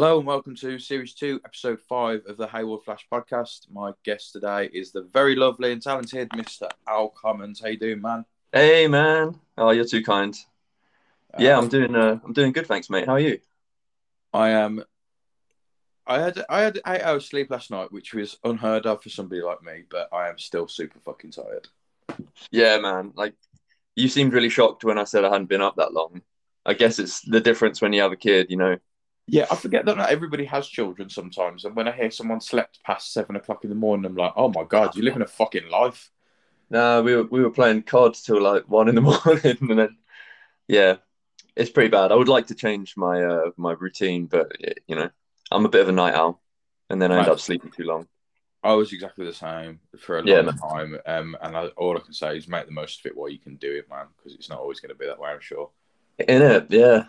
Hello and welcome to Series 2, Episode 5 of the Hayward Flash podcast. My guest today is the very lovely and talented Mr. Al Commons. How you doing, man? Hey man, oh you're too kind. Yeah, Uh, I'm doing. Uh, I'm doing good, thanks, mate. How are you? I am. I had I had eight hours sleep last night, which was unheard of for somebody like me, but I am still super fucking tired. Yeah, man. Like, you seemed really shocked when I said I hadn't been up that long. I guess it's the difference when you have a kid, you know. Yeah, I forget that not everybody has children sometimes, and when I hear someone slept past seven o'clock in the morning, I'm like, oh my god, you're living a fucking life. Nah, we were we were playing cards till like one in the morning, and then yeah, it's pretty bad. I would like to change my uh my routine, but you know, I'm a bit of a night owl, and then I end up sleeping too long. I was exactly the same for a long Yeah, time, um, and I, all I can say is make the most of it while you can do it, man, because it's not always going to be that way, I'm sure. In it, yeah.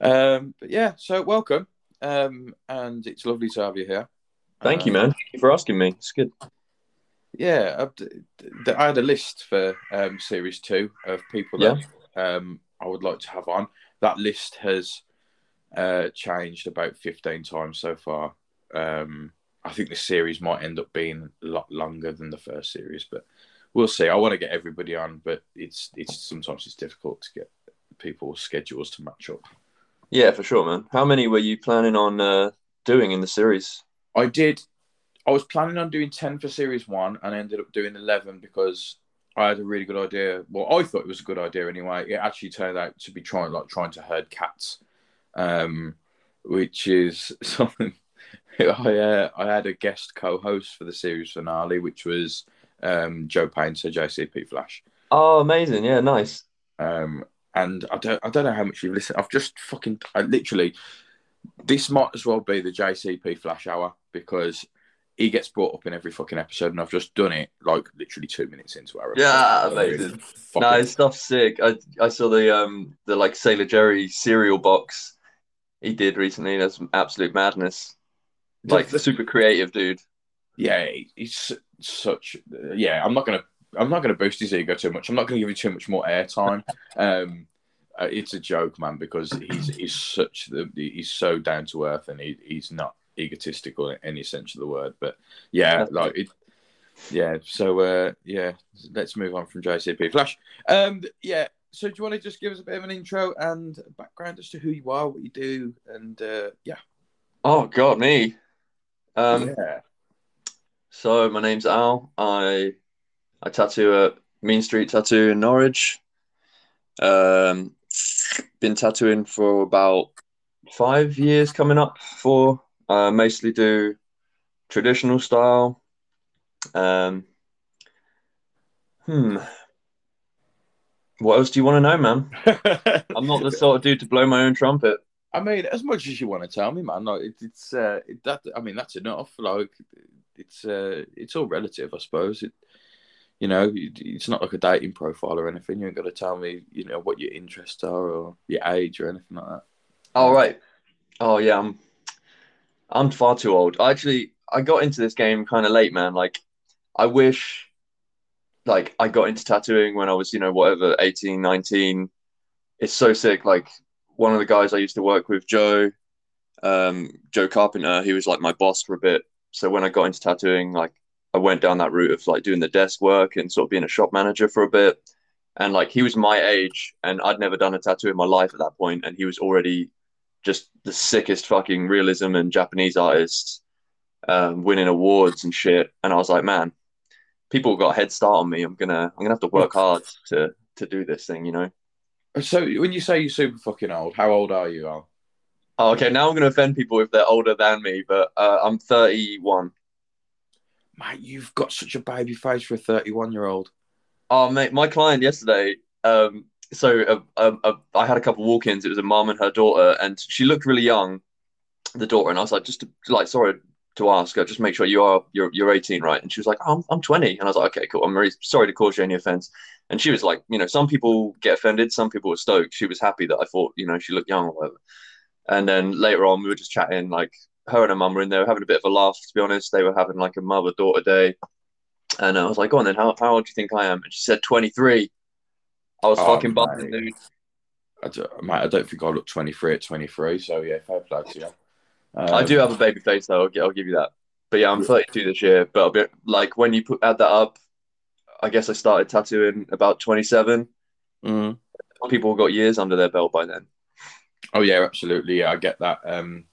Um, but yeah, so welcome, um, and it's lovely to have you here. Thank you, Um, man. Thank you for asking me. It's good. Yeah, I've I had a list for um, series two of people that um, I would like to have on. That list has uh, changed about 15 times so far. Um, I think the series might end up being a lot longer than the first series, but we'll see. I want to get everybody on, but it's it's sometimes it's difficult to get people's schedules to match up. Yeah, for sure, man. How many were you planning on uh, doing in the series? I did. I was planning on doing ten for series one, and I ended up doing eleven because I had a really good idea. Well, I thought it was a good idea anyway. It actually turned out to be trying like trying to herd cats, um, which is something. I uh, I had a guest co-host for the series finale, which was um, Joe Painter, JCP Flash. Oh, amazing. Yeah, nice. Um, and I don't, I don't know how much you've listened. I've just fucking, I literally, this might as well be the JCP Flash Hour because he gets brought up in every fucking episode, and I've just done it like literally two minutes into our. Yeah, amazing. Fucking- No, his stuff's sick. I I saw the um the like Sailor Jerry cereal box he did recently. That's absolute madness. Like The- the- super creative, dude. yeah, he's such. Yeah, I'm not gonna, I'm not gonna boost his ego too much. I'm not gonna give him too much more airtime. um, uh, it's a joke, man, because he's he's such the he's so down to earth, and he, he's not egotistical in any sense of the word. But yeah, like it. Yeah, so uh, yeah, let's move on from JCP Flash. Um, yeah, so do you want to just give us a bit of an intro and background as to who you are, what you do, and uh, yeah, Oh God, me. Um, yeah, so my name's Al. I I tattoo at Mean Street Tattoo in Norwich. Um, been tattooing for about five years coming up. For uh, mostly do traditional style. Um, hmm. What else do you want to know, man? I'm not the sort of dude to blow my own trumpet. I mean, as much as you want to tell me, man, like it, it's uh, it, that. I mean, that's enough. Like it's uh, it's all relative, I suppose. It, you know, it's not like a dating profile or anything. You ain't got to tell me, you know, what your interests are or your age or anything like that. All right. Oh yeah, I'm I'm far too old. I Actually, I got into this game kind of late, man. Like, I wish like I got into tattooing when I was, you know, whatever, 18, 19. It's so sick. Like one of the guys I used to work with, Joe, um, Joe Carpenter, he was like my boss for a bit. So when I got into tattooing, like I went down that route of like doing the desk work and sort of being a shop manager for a bit. And like he was my age and I'd never done a tattoo in my life at that point, and he was already just the sickest fucking realism and Japanese artists, um, winning awards and shit. And I was like, man, people got a head start on me. I'm gonna I'm gonna have to work hard to to do this thing, you know. So when you say you're super fucking old, how old are you, Al? Oh, okay, now I'm gonna offend people if they're older than me, but uh, I'm 31. Mate, you've got such a baby face for a 31 year old. Oh, mate, my client yesterday. Um, so uh, uh, uh, I had a couple walk-ins. It was a mom and her daughter, and she looked really young, the daughter. And I was like, just to, like, sorry to ask, uh, just make sure you are you're you're 18, right? And she was like, oh, I'm I'm 20, and I was like, okay, cool. I'm very sorry to cause you any offense. And she was like, you know, some people get offended, some people were stoked. She was happy that I thought, you know, she looked young or whatever. And then later on, we were just chatting, like her and her mum were in there having a bit of a laugh. To be honest, they were having like a mother daughter day. And I was like, go on then, how, how old do you think I am? And she said 23. I was Oh, fucking buzzing, dude. I don't, mate, I don't think I look 23 at 23. So yeah, fair play to you. Um, I do have a baby face though. I'll, I'll give you that. But yeah, I'm 32 this year. But I'll be, like when you put add that up, I guess I started tattooing about 27. Mm. People got years under their belt by then. Oh yeah, absolutely. Yeah, I get that. Um,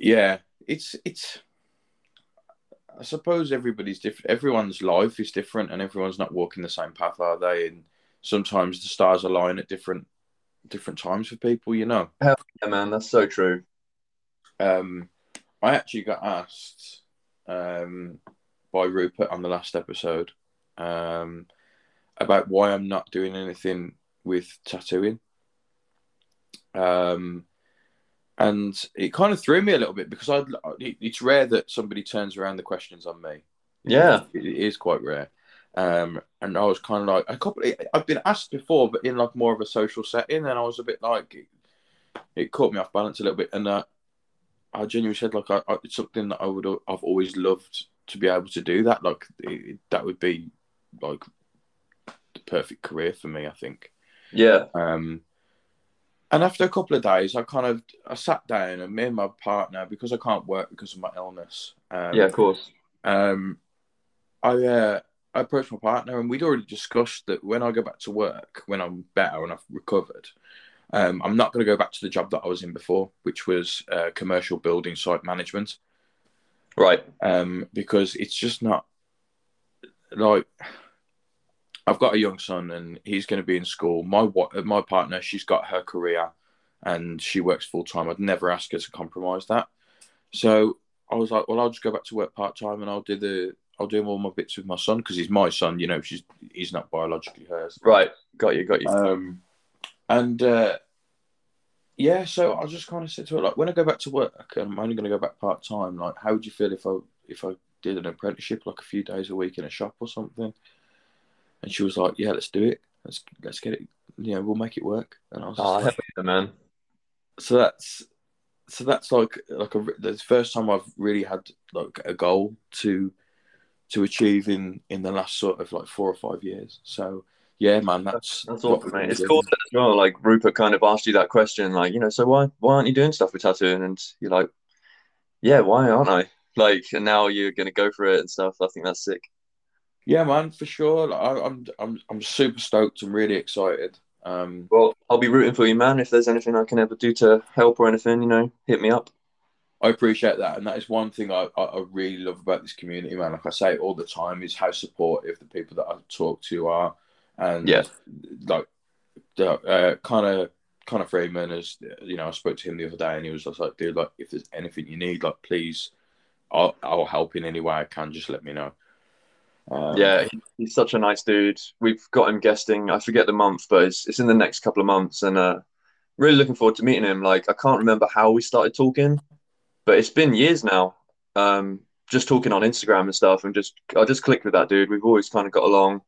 yeah, it's it's. I suppose everybody's different. Everyone's life is different, and everyone's not walking the same path, are they? And sometimes the stars align at different different times for people. You know. Yeah, man, that's so true. Um, I actually got asked um, by Rupert on the last episode um, about why I'm not doing anything with tattooing. Um, and it kind of threw me a little bit because I it's rare that somebody turns around the questions on me. Yeah, it is quite rare. Um, and I was kind of like a couple. I've been asked before, but in like more of a social setting, and I was a bit like it, it caught me off balance a little bit. And uh, I genuinely said like I, I, it's something that I would I've always loved to be able to do that. Like it, that would be like the perfect career for me. I think. Yeah. Um, and after a couple of days, I kind of I sat down and me and my partner because I can't work because of my illness. Um, yeah, of course. Um, I uh, I approached my partner and we'd already discussed that when I go back to work, when I'm better and I've recovered, um, I'm not going to go back to the job that I was in before, which was uh, commercial building site management. Right. Um, because it's just not like I've got a young son and he's going to be in school. My my partner, she's got her career and she works full time. I'd never ask her to compromise that. So I was like, well, I'll just go back to work part time and I'll do the I'll do all my bits with my son because he's my son. You know, she's he's not biologically hers. Right. Got you. Got you. Um, and uh, yeah, so I just kind of said to her like, when I go back to work, I'm only going to go back part time. Like, how would you feel if I if I did an apprenticeship like a few days a week in a shop or something? And she was like, "Yeah, let's do it. Let's let's get it. You know, we'll make it work." And I was, "Oh, like, yeah, man." So that's so that's like like a the first time I've really had like a goal to to achieve in in the last sort of like four or five years. So yeah, man, that's that's awesome, mate. It's cool as well. Like Rupert kind of asked you that question, like you know, so why why aren't you doing stuff with tattooing? And you're like, yeah, why aren't I? Like, and now you're gonna go for it and stuff. I think that's sick. Yeah, man, for sure. Like, I, I'm I'm I'm super stoked. I'm really excited. Um, well, I'll be rooting for you, man. If there's anything I can ever do to help or anything, you know, hit me up. I appreciate that, and that is one thing I, I really love about this community, man. Like I say all the time, is how supportive the people that I talk to are, and yeah, like the uh, Connor Freeman, as you know, I spoke to him the other day, and he was just like, "Dude, like if there's anything you need, like please, I'll I'll help in any way I can. Just let me know." Um, yeah, he's such a nice dude. We've got him guesting. I forget the month, but it's it's in the next couple of months, and uh, really looking forward to meeting him. Like I can't remember how we started talking, but it's been years now. Um, just talking on Instagram and stuff, and just I just clicked with that dude. We've always kind of got along,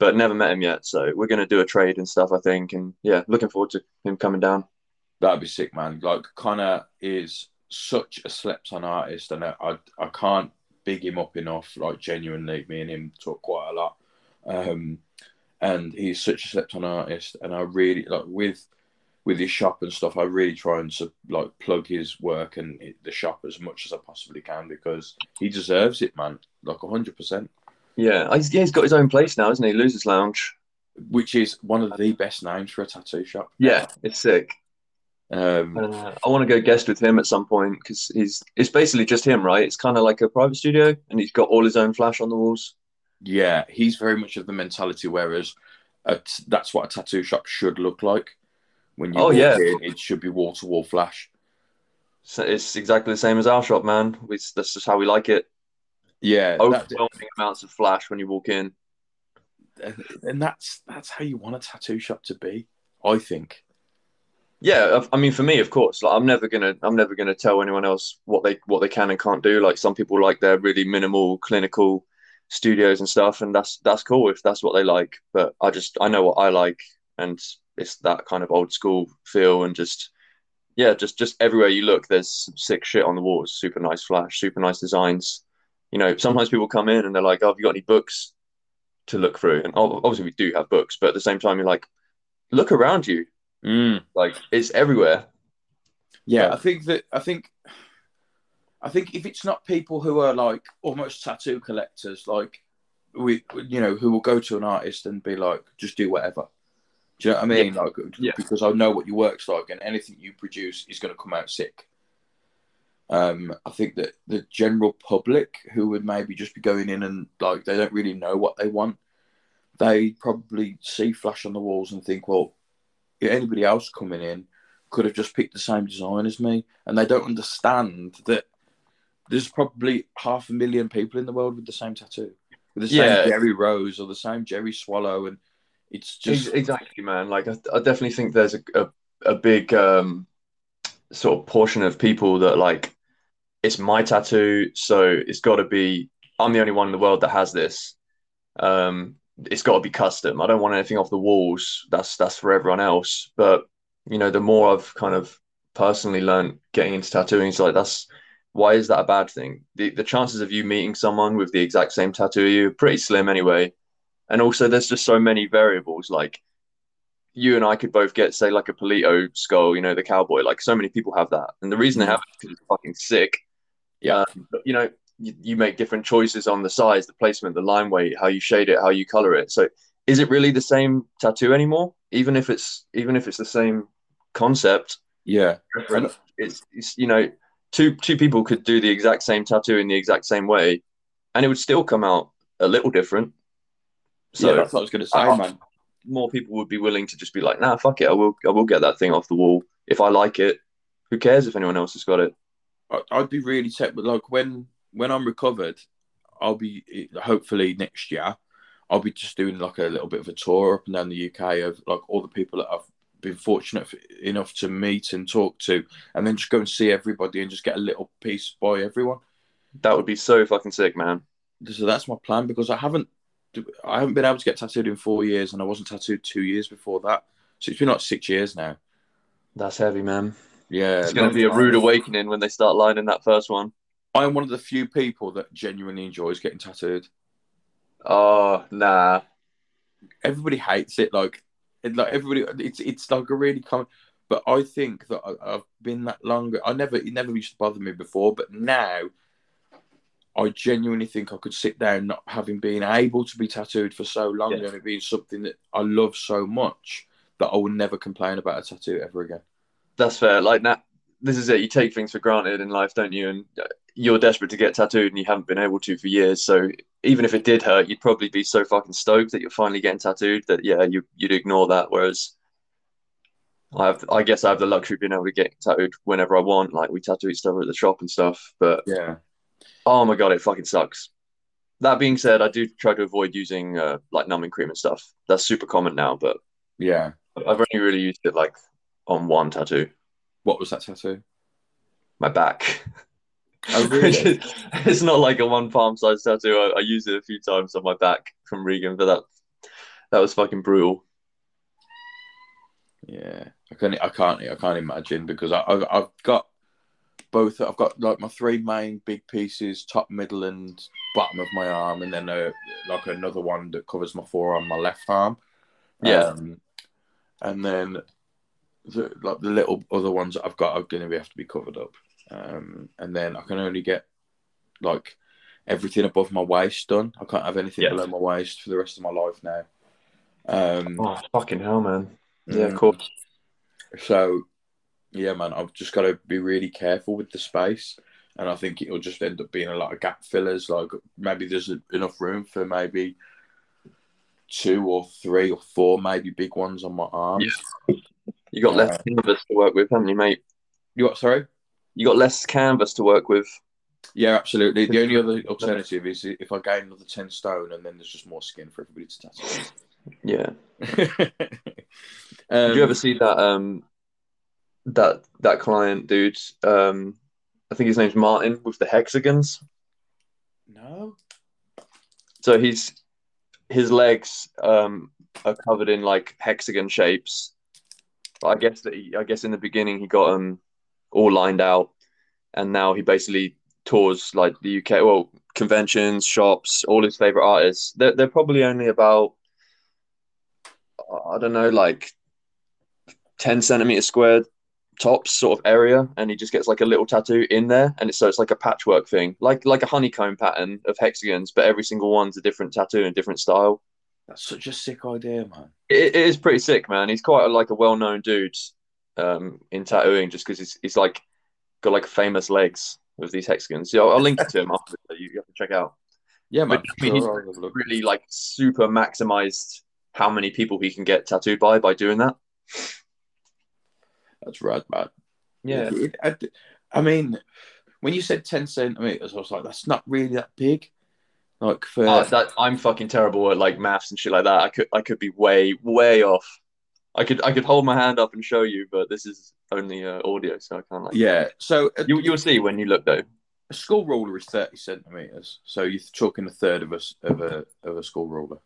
but never met him yet. So we're gonna do a trade and stuff, I think. And yeah, looking forward to him coming down. That'd be sick, man. Like Connor is such a slept on artist, and I, I I can't big him up enough. Like genuinely, me and him talk quite a lot. Um, and he's such a slept on artist, and I really like with with his shop and stuff. I really try and like plug his work and the shop as much as I possibly can because he deserves it, man. Like hundred percent. Yeah, he's got his own place now, isn't he? Losers Lounge, which is one of the best names for a tattoo shop. Yeah, it's sick. Um, uh, I want to go guest with him at some point because he's it's basically just him, right? It's kind of like a private studio, and he's got all his own flash on the walls. Yeah, he's very much of the mentality. Whereas that's what a tattoo shop should look like. When you oh, yeah. In, it should be wall to wall flash. So it's exactly the same as our shop, man. We, that's just how we like it. Yeah, overwhelming amounts of flash when you walk in, and that's that's how you want a tattoo shop to be. I think. Yeah, I mean, for me, of course, like I'm never gonna, I'm never gonna tell anyone else what they what they can and can't do. Like some people like their really minimal clinical studios and stuff, and that's that's cool if that's what they like. But I just I know what I like, and it's that kind of old school feel, and just yeah, just just everywhere you look, there's sick shit on the walls, super nice flash, super nice designs. You know, sometimes people come in and they're like, "Oh, have you got any books to look through?" And obviously we do have books, but at the same time, you're like, look around you Mm. Like it's everywhere. Yeah, I think that I think I think if it's not people who are like almost tattoo collectors, like we, you know, who will go to an artist and be like, just do whatever. Do you know what I mean? Yeah. Like, Yeah. because I know what your work's like, and anything you produce is going to come out sick. Um, I think that the general public who would maybe just be going in and like they don't really know what they want, they probably see flash on the walls and think, well, anybody else coming in could have just picked the same design as me, and they don't understand that there's probably half a million people in the world with the same tattoo, with the same Yeah. Jerry Rose or the same Jerry Swallow, and it's just exactly, man. Like I, I definitely think there's a, a, a big um, sort of portion of people that like it's my tattoo, so it's got to be. I'm the only one in the world that has this. Um, it's got to be custom. I don't want anything off the walls. That's that's for everyone else. But you know, the more I've kind of personally learned getting into tattooing, it's like that's why is that a bad thing? The the chances of you meeting someone with the exact same tattoo you are pretty slim anyway. And also, there's just so many variables. Like you and I could both get, say, like a Polito skull, you know, the cowboy. Like so many people have that, and the reason they have it is because it's fucking sick. Yeah. Um, but you know, you, you make different choices on the size, the placement, the line weight, how you shade it, how you color it. So, is it really the same tattoo anymore? Even if it's even if it's the same concept, yeah. It's, it's you know, two two people could do the exact same tattoo in the exact same way, and it would still come out a little different. so So that's what I was going to say, man. more people would be willing to just be like, nah, fuck it, I will I will get that thing off the wall if I like it. Who cares if anyone else has got it? I'd be really set, but like when when I'm recovered, I'll be hopefully next year. I'll be just doing like a little bit of a tour up and down the UK of like all the people that I've been fortunate enough to meet and talk to, and then just go and see everybody and just get a little piece by everyone. That would be so fucking sick, man. So that's my plan because I haven't I haven't been able to get tattooed in four years, and I wasn't tattooed two years before that. So it's been like six years now. That's heavy, man. Yeah, It's gonna be a rude awakening when they start lining that first one. I am one of the few people that genuinely enjoys getting tattooed. Oh, nah. everybody hates it. Like, it, like everybody, it's it's like a really common. But I think that I, I've been that longer. I never, it never used to bother me before, but now I genuinely think I could sit down, not having been able to be tattooed for so long, Yeah. and it being something that I love so much that I will never complain about a tattoo ever again. That's fair. Like that this is it. You take things for granted in life, don't you? And uh, you're desperate to get tattooed and you haven't been able to for years. So even if it did hurt, you'd probably be so fucking stoked that you're finally getting tattooed that yeah, you you'd ignore that. Whereas I have I guess I have the luxury of being able to get tattooed whenever I want. Like we tattoo each other at the shop and stuff. But Yeah, oh my god, it fucking sucks. That being said, I do try to avoid using uh, like numbing cream and stuff. That's super common now, but yeah. I've only really used it like on one tattoo, What was that tattoo? my back. Oh, really? it's not like a one palm size tattoo. I, I used it a few times on my back from Regan, but that that was fucking brutal. Yeah, I can't. I can't. I can't imagine because I, I've, I've got both. I've got like my three main big pieces: top, middle, and bottom of my arm, and then a, like another one that covers my forearm, my left arm. Yeah. Um, and then the, like the little other ones that I've got are going to have to be covered up. Um, and then I can only get like everything above my waist done. I can't have anything Yeah. below my waist for the rest of my life now. Um, Oh fucking hell, man! Yeah, Mm. of course. So, yeah, man, I've just got to be really careful with the space, and I think it'll just end up being a lot of gap fillers. Like maybe there's enough room for maybe two or three or four, maybe big ones on my arms. You got less canvas to work with, haven't you, mate? You what? Sorry. You got less canvas to work with. Yeah, absolutely. The only other alternative is if I gain another ten stone, and then there's just more skin for everybody to tattoo. Yeah. um, Did you ever see that um that that client dude? Um, I think his name's Martin with the hexagons. No. So he's his legs um are covered in like hexagon shapes. But I guess that he, I guess in the beginning he got them all lined out, and now he basically tours like the UK, well conventions, shops, all his favorite artists. They're they're probably only about I don't know like ten centimeter squared tops sort of area, and he just gets like a little tattoo in there, and it's so it's like a patchwork thing, like like a honeycomb pattern of hexagons, but every single one's a different tattoo and different style. That's such a sick idea, man. It, it is pretty sick, man. He's quite a, like a well-known dude um, in tattooing, just because he's he's like got like famous legs with these hexagons. Yeah, I'll, I'll link it to him after. You, you have to check out. Yeah, man. But, I mean, Sure, he's I'll have a look. really like super maximized how many people he can get tattooed by by doing that. That's rad, man. Yeah, I, I mean, when you said 10 centimeters, I was like, that's not really that big. Like for Oh, that I'm fucking terrible at like maths and shit like that. I could I could be way way off. I could I could hold my hand up and show you, but this is only uh, audio, so I can't like. yeah. So a, You you'll see when you look though. a school ruler is 30 centimeters. So you're talking a third of a of a of a school ruler.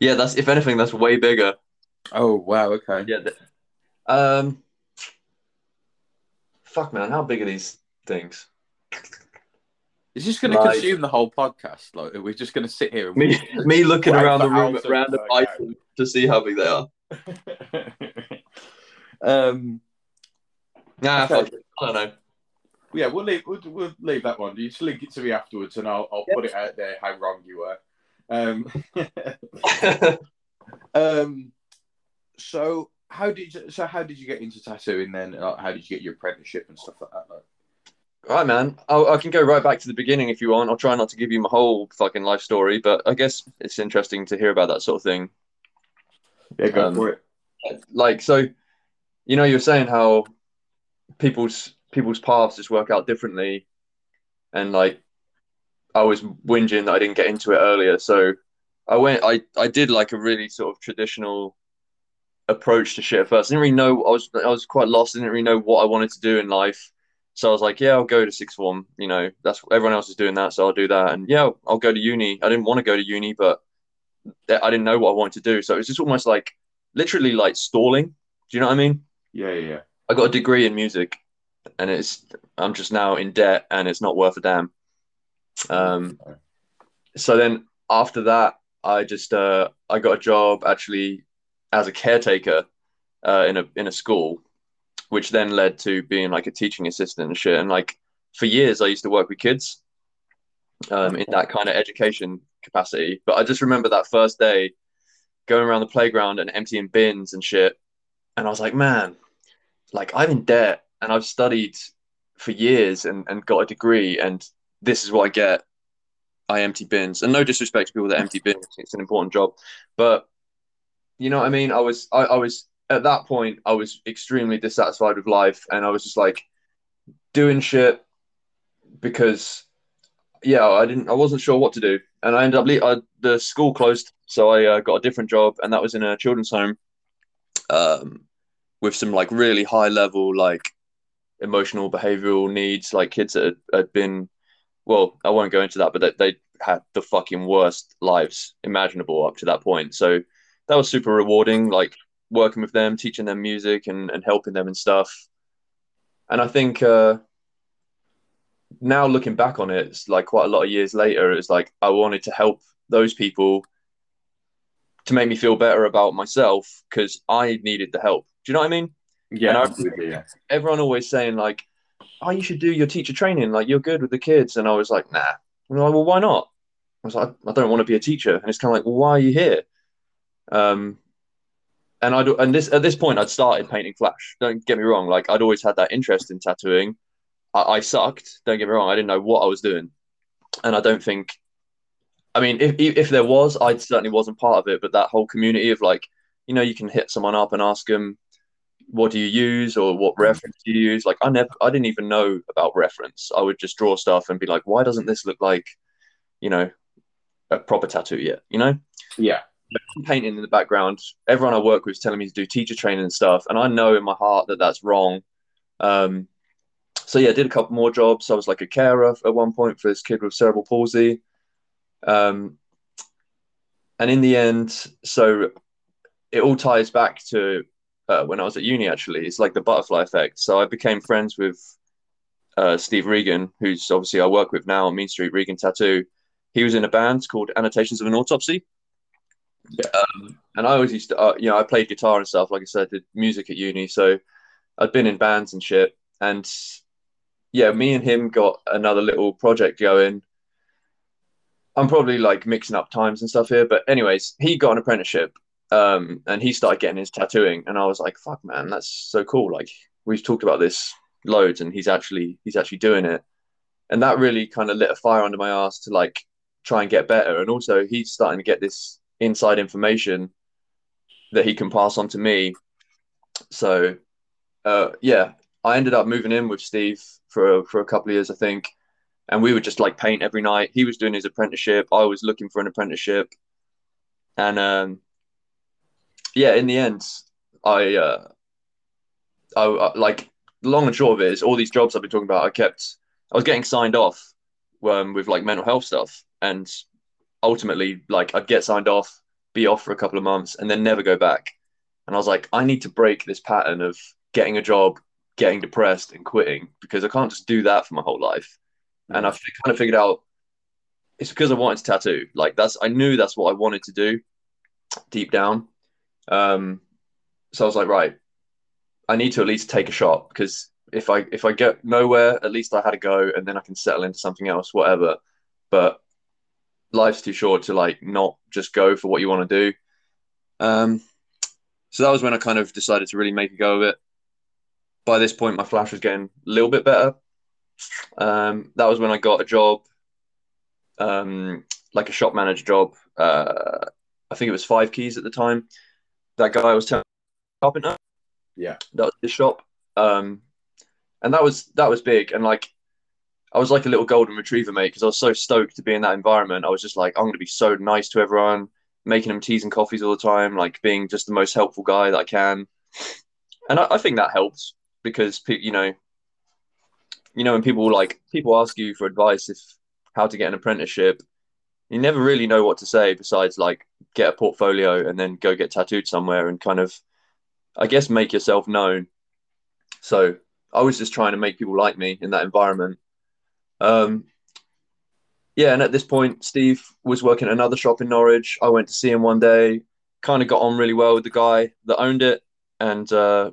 Yeah, that's if anything, that's way bigger. Oh wow. Okay. Yeah. th- um. Fuck man, how big are these things? Is this going to Like- consume the whole podcast? Like, we're we just going to sit here and Me me looking around the room at random items to see how big they are. um. Nah, Okay. I don't know. Yeah, we'll leave. We'll, we'll leave that one. You just link it to me afterwards, and I'll I'll put it out there how wrong you were. Um. um. So how did you, so how did you get into tattooing then? Like, how did you get your apprenticeship and stuff like that? Like, Right, man. I'll, I can go right back to the beginning if you want. I'll try not to give you my whole fucking life story, but I guess it's interesting to hear about that sort of thing. yeah, go Um, for it. Like, so, you know, you're saying how people's people's paths just work out differently, and like, I was whinging that I didn't get into it earlier, so I went. I I did like a really sort of traditional approach to shit at first. I didn't really know. I was I was quite lost. I didn't really know what I wanted to do in life. So I was like, yeah, I'll go to sixth form. You know, that's everyone else is doing that, so I'll do that. And yeah, I'll go to uni. I didn't want to go to uni, but I didn't know what I wanted to do. So it was just almost like literally like stalling. Do you know what I mean? Yeah, yeah, yeah. I got a degree in music, and it's I'm just now in debt, and it's not worth a damn. Um, so then after that, I just uh, I got a job actually as a caretaker uh, in a in a school, which then led to being like a teaching assistant and shit. And like for years, I used to work with kids um, in that kind of education capacity. But I just remember that first day going around the playground and emptying bins and shit, and I was like, man, like I'm in debt and I've studied for years and, and got a degree and this is what I get. I empty bins. And no disrespect to people that empty bins, it's an important job. But you know what I mean? I was I, I was at that point I was extremely dissatisfied with life and I was just like doing shit because yeah, I didn't I wasn't sure what to do. And I ended up le- I, the school closed, so I uh, got a different job and that was in a children's home. Um with some like really high level like emotional behavioral needs like kids that had, had been well i won't go into that but they, they had the fucking worst lives imaginable up to that point so that was super rewarding like working with them teaching them music and, and helping them and stuff and i think uh now looking back on it it's like quite a lot of years later it's like i wanted to help those people to make me feel better about myself because i needed the help do you know what i mean Yeah, And I- you, yeah. everyone always saying like, "Oh, you should do your teacher training. Like, you're good with the kids." And I was like, "Nah." And like, "Well, why not?" I was like, "I don't want to be a teacher." And it's kind of like, "Well, why are you here?" Um, and I and this at this point, I'd started painting flash. Don't get me wrong; like, I'd always had that interest in tattooing. I, I sucked. Don't get me wrong; I didn't know what I was doing, and I don't think. I mean, if if there was, I certainly wasn't part of it. But that whole community of like, you know, you can hit someone up and ask them, what do you use or what reference do you use like i never i didn't even know about reference i would just draw stuff and be like why doesn't this look like you know a proper tattoo yet you know Yeah. Painting in the background everyone i work with is telling me to do teacher training and stuff and i know in my heart that that's wrong um so yeah I did a couple more jobs i was like a carer at one point for this kid with cerebral palsy um and in the end so it all ties back to uh, when I was at uni. Actually, it's like the butterfly effect. So I became friends with uh, Steve Regan, who's obviously I work with now on Mean Street Regan Tattoo. He was in a band called Annotations of an Autopsy, Yeah. Um, and I always used to, uh, you know, I played guitar and stuff. Like I said, did music at uni, so I'd been in bands and shit. And yeah, me and him got another little project going. I'm probably like mixing up times and stuff here, but anyways, he got an apprenticeship, um, and he started getting his tattooing, and I was like, "Fuck, man, that's so cool!" Like we've talked about this loads, and he's actually he's actually doing it, and that really kind of lit a fire under my ass to like try and get better, and also he's starting to get this inside information that he can pass on to me. So, uh, yeah, I ended up moving in with Steve for for a couple of years, I think, and we would just like paint every night. He was doing his apprenticeship. I was looking for an apprenticeship, and um, yeah, in the end, I, uh, I, I like long and short of it is all these jobs I've been talking about. I kept, I was getting signed off um, with like mental health stuff, and ultimately, like I'd get signed off, be off for a couple of months, and then never go back. And I was like, I need to break this pattern of getting a job, getting depressed, and quitting because I can't just do that for my whole life. Mm-hmm. And I kind of figured out it's because I wanted to tattoo. Like that's I knew that's what I wanted to do deep down. Um, so I was like, right, I need to at least take a shot because if I if I get nowhere, at least I had a go, and then I can settle into something else, whatever. But life's too short to like not just go for what you want to do. Um, so that was when I kind of decided to really make a go of it. By this point, my flash was getting a little bit better. Um, that was when I got a job, um, like a shop manager job. Uh, I think it was Five Keys at the time. That guy was telling carpenter. Yeah, that was his shop. Um, and that was that was big. And like I was like a little golden retriever, mate, because I was so stoked to be in that environment. I was just like, I'm going to be so nice to everyone, making them teas and coffees all the time, like being just the most helpful guy that I can. And I, I think that helps because you know, you know, when people like people ask you for advice if how to get an apprenticeship, you never really know what to say besides like get a portfolio and then go get tattooed somewhere and kind of, I guess, make yourself known. So I was just trying to make people like me in that environment um, yeah, and at this point, Steve was working at another shop in Norwich. I went to see him one day, kind of got on really well with the guy that owned it. And uh,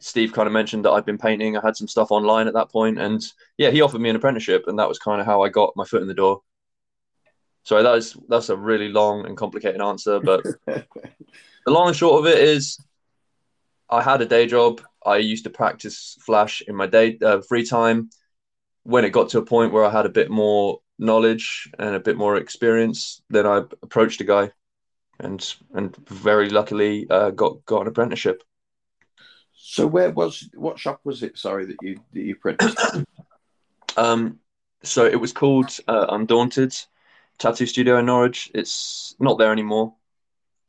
Steve kind of mentioned that I'd been painting. I had some stuff online at that point, and yeah, he offered me an apprenticeship, and that was kind of how I got my foot in the door. Sorry, that is that's a really long and complicated answer, but the long and short of it is, I had a day job. I used to practice Flash in my day uh, free time when it got to a point where I had a bit more knowledge and a bit more experience, then I approached a guy, and and very luckily uh, got got an apprenticeship. So where was what shop was it? Sorry that you that you apprenticed. um, so it was called uh, Undaunted Tattoo Studio in Norwich. It's not there anymore.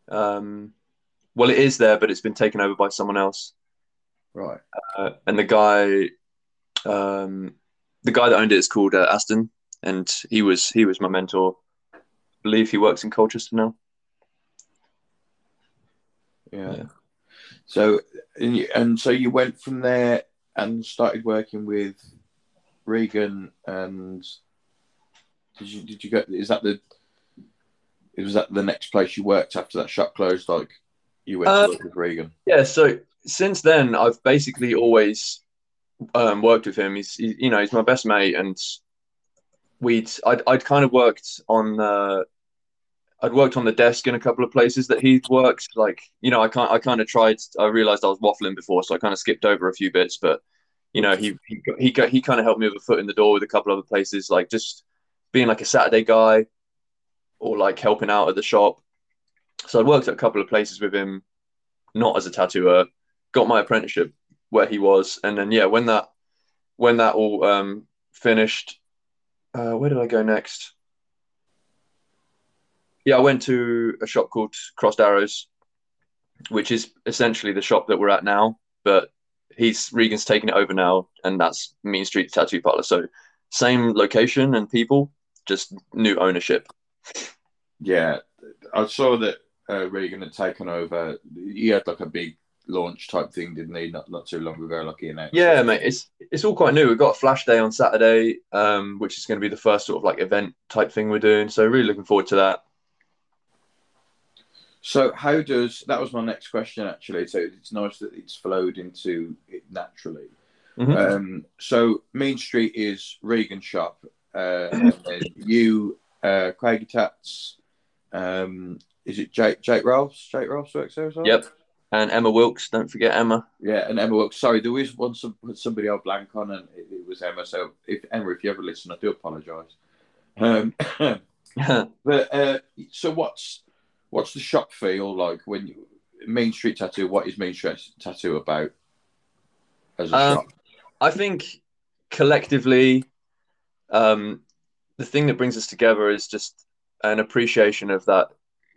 Um, well, it is there, but it's been taken over by someone else. Right. Uh, and the guy, um, the guy that owned it is called uh, Aston, and he was he was my mentor. I believe he works in Colchester now. Yeah. yeah. So and, you, and so you went from there and started working with Regan and did you did you go is that the it was that the next place you worked after that shop closed like you went uh, to work with Regan? Yeah, so since then I've basically always um, worked with him. He's he, you know he's my best mate, and we'd I'd, I'd kind of worked on uh, I'd worked on the desk in a couple of places that he'd worked. Like you know I can't I kind of tried. I realized I was waffling before, so I kind of skipped over a few bits. But you know he he he, he kind of helped me with a foot in the door with a couple other places, like just being like a Saturday guy or like helping out at the shop. So I worked at a couple of places with him, not as a tattooer. Got my apprenticeship where he was, and then yeah, when that when that all um, finished, uh, where did I go next? Yeah, I went to a shop called Crossed Arrows, which is essentially the shop that we're at now, but he's Regan's taking it over now, and that's Mean Street Tattoo Parlor. So same location and people, just new ownership. Yeah, I saw that uh, Regan had taken over. He had like a big launch type thing, didn't they? Not not too long ago, like you know. Yeah, mate. It's it's all quite new. We've got a flash day on Saturday, um, which is going to be the first sort of like event type thing we're doing. So really looking forward to that. So how does that was my next question actually. So it's nice that it's flowed into it naturally. Mm-hmm. Um, so Mean Street is Regan shop, uh, you, uh, Craigie Tats, um, is it Jake Jake Ralphs? Jake Ralphs works there as well. Yep, and Emma Wilkes. Don't forget Emma. Yeah, and Emma Wilkes. Sorry, there was one some, somebody I'll blank on, and it, it was Emma. So if Emma, if you ever listen, I do apologise. Um, but uh, so what's what's the shop feel like when you Mean Street Tattoo? What is Mean Street Tattoo about as a um, shop? I think collectively, um, the thing that brings us together is just an appreciation of that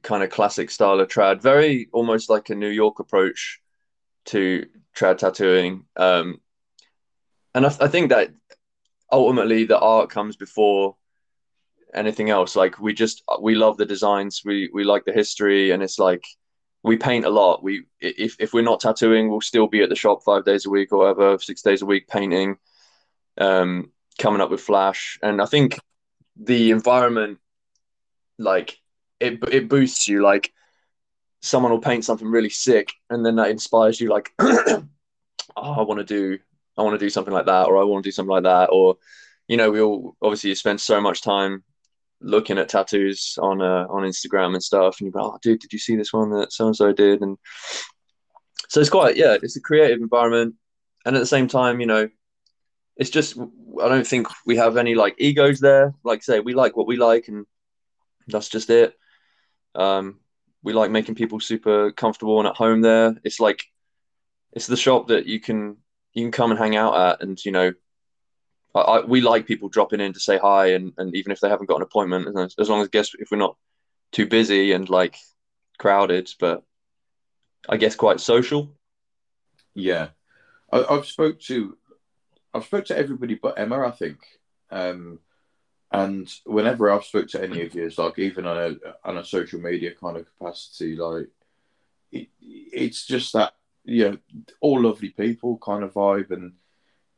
kind of classic style of trad, very almost like a New York approach to trad tattooing. Um, and I, I think that ultimately the art comes before anything else. Like we just we love the designs, we we like the history, and it's like we paint a lot. We if if we're not tattooing, we'll still be at the shop five days a week or whatever, six days a week painting, um, coming up with flash. And I think the environment, like it it boosts you. Like someone will paint something really sick, and then that inspires you. Like, oh, I want to do I want to do something like that, or I want to do something like that, or you know, we all obviously spend so much time looking at tattoos on uh, on Instagram and stuff, and you're like, oh, dude, did you see this one that so and so did? And so it's quite, yeah, it's a creative environment, and at the same time, you know, it's just I don't think we have any like egos there. Like say, we like what we like, and that's just it. Um, we like making people super comfortable and at home there. It's like it's the shop that you can you can come and hang out at, and you know I, we like people dropping in to say hi, and, and even if they haven't got an appointment, as, long as I guess if we're not too busy and like crowded, but I guess quite social. Yeah, I, have spoke to I've spoke to everybody but Emma, I think. Um, and whenever I've spoke to any of you, it's like even on a on a social media kind of capacity, like it, it's just that you know all lovely people kind of vibe, and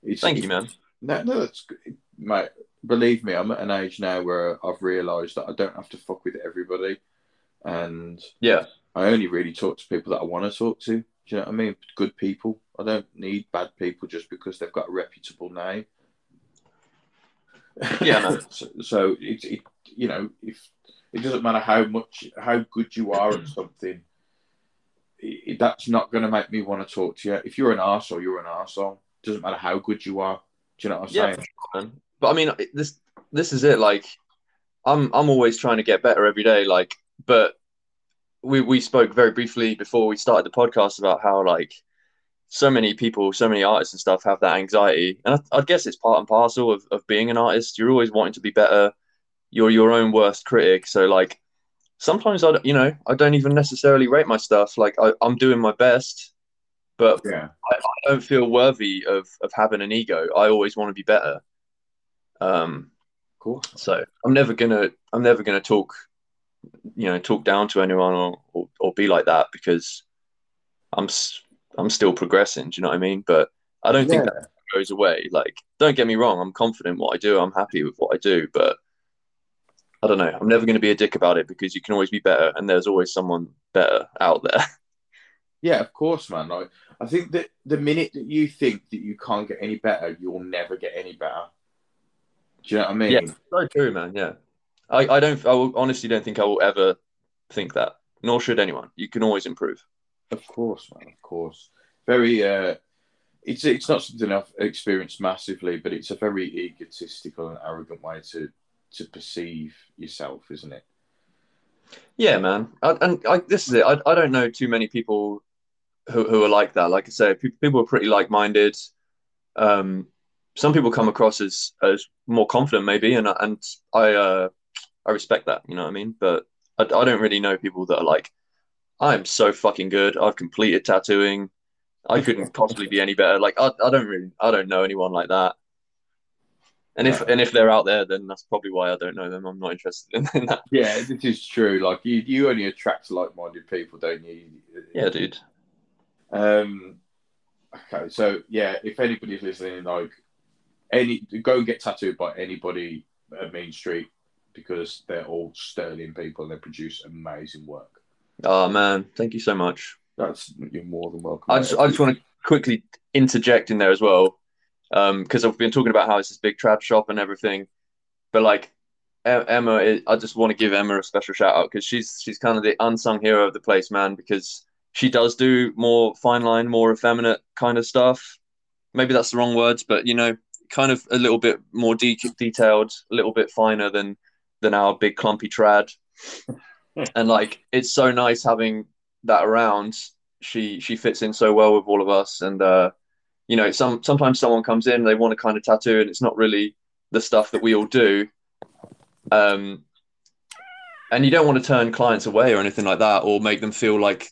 it's thank you, man. No, no, that's mate. Believe me, I'm at an age now where I've realised that I don't have to fuck with everybody, and yeah, I only really talk to people that I want to talk to. Do you know what I mean? Good people. I don't need bad people just because they've got a reputable name. Yeah. so, so it, it, you know, if it doesn't matter how much how good you are at something, it, that's not going to make me want to talk to you. If you're an arsehole, you're an arsehole. It doesn't matter how good you are. Do you know what I'm yeah, saying? But I mean, this this is it. Like, I'm I'm always trying to get better every day. Like, but we we spoke very briefly before we started the podcast about how like so many people, so many artists and stuff have that anxiety, and I, I guess it's part and parcel of of being an artist. You're always wanting to be better. You're your own worst critic. So like, sometimes I you know I don't even necessarily rate my stuff. Like I, I'm doing my best but yeah. I, I, don't feel worthy of of having an ego. I always want to be better. Um, cool. So I'm never gonna I'm never gonna talk, you know, talk down to anyone or or, or be like that because I'm I'm still progressing. Do you know what I mean? But I don't yeah. think that goes away. Like, don't get me wrong. I'm confident what I do. I'm happy with what I do, but I don't know. I'm never going to be a dick about it because you can always be better, and there's always someone better out there. Yeah, of course, man. Like, I think that the minute that you think that you can't get any better, you'll never get any better. Do you know what I mean? Yeah, so true, man. Yeah, I, I don't. I will, honestly don't think I will ever think that. Nor should anyone. You can always improve. Of course, man. Of course. Very. uh It's it's not something I've experienced massively, but it's a very egotistical and arrogant way to to perceive yourself, isn't it? Yeah, man. I, and I, this is it. I, I don't know too many people who, who are like that. Like I say, people are pretty like minded. Um, some people come across as as more confident, maybe, and and I uh, I respect that. You know what I mean? But I, I don't really know people that are like, I'm so fucking good. I've completed tattooing. I couldn't possibly be any better. Like I, I don't really I don't know anyone like that. And if and if they're out there, then that's probably why I don't know them. I'm not interested in, in that. Yeah, this is true. Like you, you only attract like-minded people, don't you? Yeah, dude. Um, okay, so yeah, if anybody's listening, like any go and get tattooed by anybody at Mean Street because they're all sterling people and they produce amazing work. Oh man, thank you so much. That's you're more than welcome. I just I just want to quickly interject in there as well, because um, I've been talking about how it's this big trad shop and everything, but like Emma, I just want to give Emma a special shout out because she's she's kind of the unsung hero of the place, man. Because she does do more fine line, more effeminate kind of stuff. Maybe that's the wrong words, but you know, kind of a little bit more de- detailed, a little bit finer than than our big clumpy trad. And like, it's so nice having that around. She she fits in so well with all of us, and uh, you know, some sometimes someone comes in, they want a kind of tattoo, and it's not really the stuff that we all do um, and you don't want to turn clients away or anything like that, or make them feel like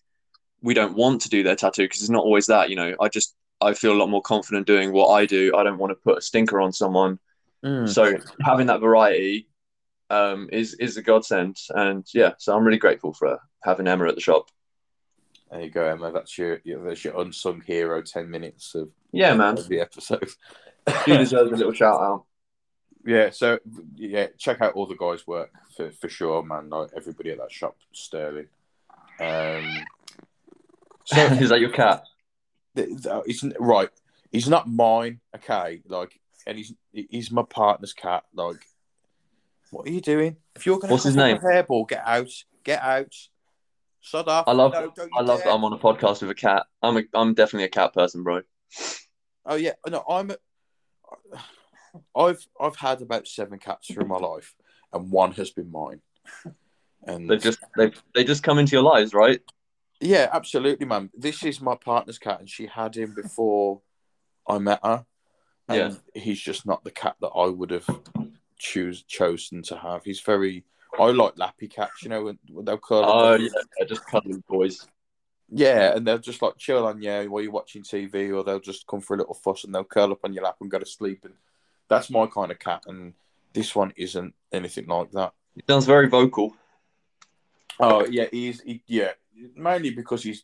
we don't want to do their tattoo because it's not always that. You know, I just I feel a lot more confident doing what I do. I don't want to put a stinker on someone. Mm. So having that variety um, is is a godsend, and yeah, so I'm really grateful for having Emma at the shop. There you go, Emma. That's your, your that's your unsung hero. Ten minutes of yeah, man. Of The episode. she deserves a little shout out. Yeah, so yeah, check out all the guys' work for, for sure, man. Like everybody at that shop, Sterling. Um, so is that your cat? He's right. He's not mine, okay. Like, and he's he's my partner's cat. Like, what are you doing? If you're gonna what's his name? Hairball, get out, get out. Shut up. I love. No, I love that I'm on a podcast with a cat. I'm a, I'm definitely a cat person, bro. Oh yeah, no, I'm. A, I've I've had about seven cats through my life, and one has been mine. And they just they they just come into your lives, right? Yeah, absolutely, man. This is my partner's cat, and she had him before I met her. And yeah, he's just not the cat that I would have choose chosen to have. He's very. I like lappy cats, you know, when they'll curl. Oh yeah, they're just cuddling boys. Yeah, and they'll just like chill on you while you're watching TV, or they'll just come for a little fuss and they'll curl up on your lap and go to sleep. And that's my kind of cat, and this one isn't anything like that. He sounds very vocal. Oh yeah, he's he, yeah mainly because he's.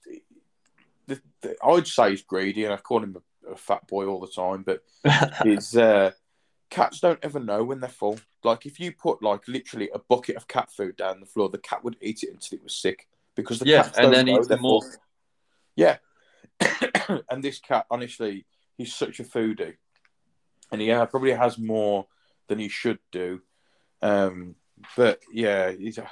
The, the, I'd say he's greedy, and I call him a, a fat boy all the time. But he's. uh, cats don't ever know when they're full. Like if you put like literally a bucket of cat food down the floor, the cat would eat it until it was sick because the yeah, and then eat more. Full. Yeah, and this cat, honestly, he's such a foodie and he uh, probably has more than he should do. Um, but yeah, he's, uh,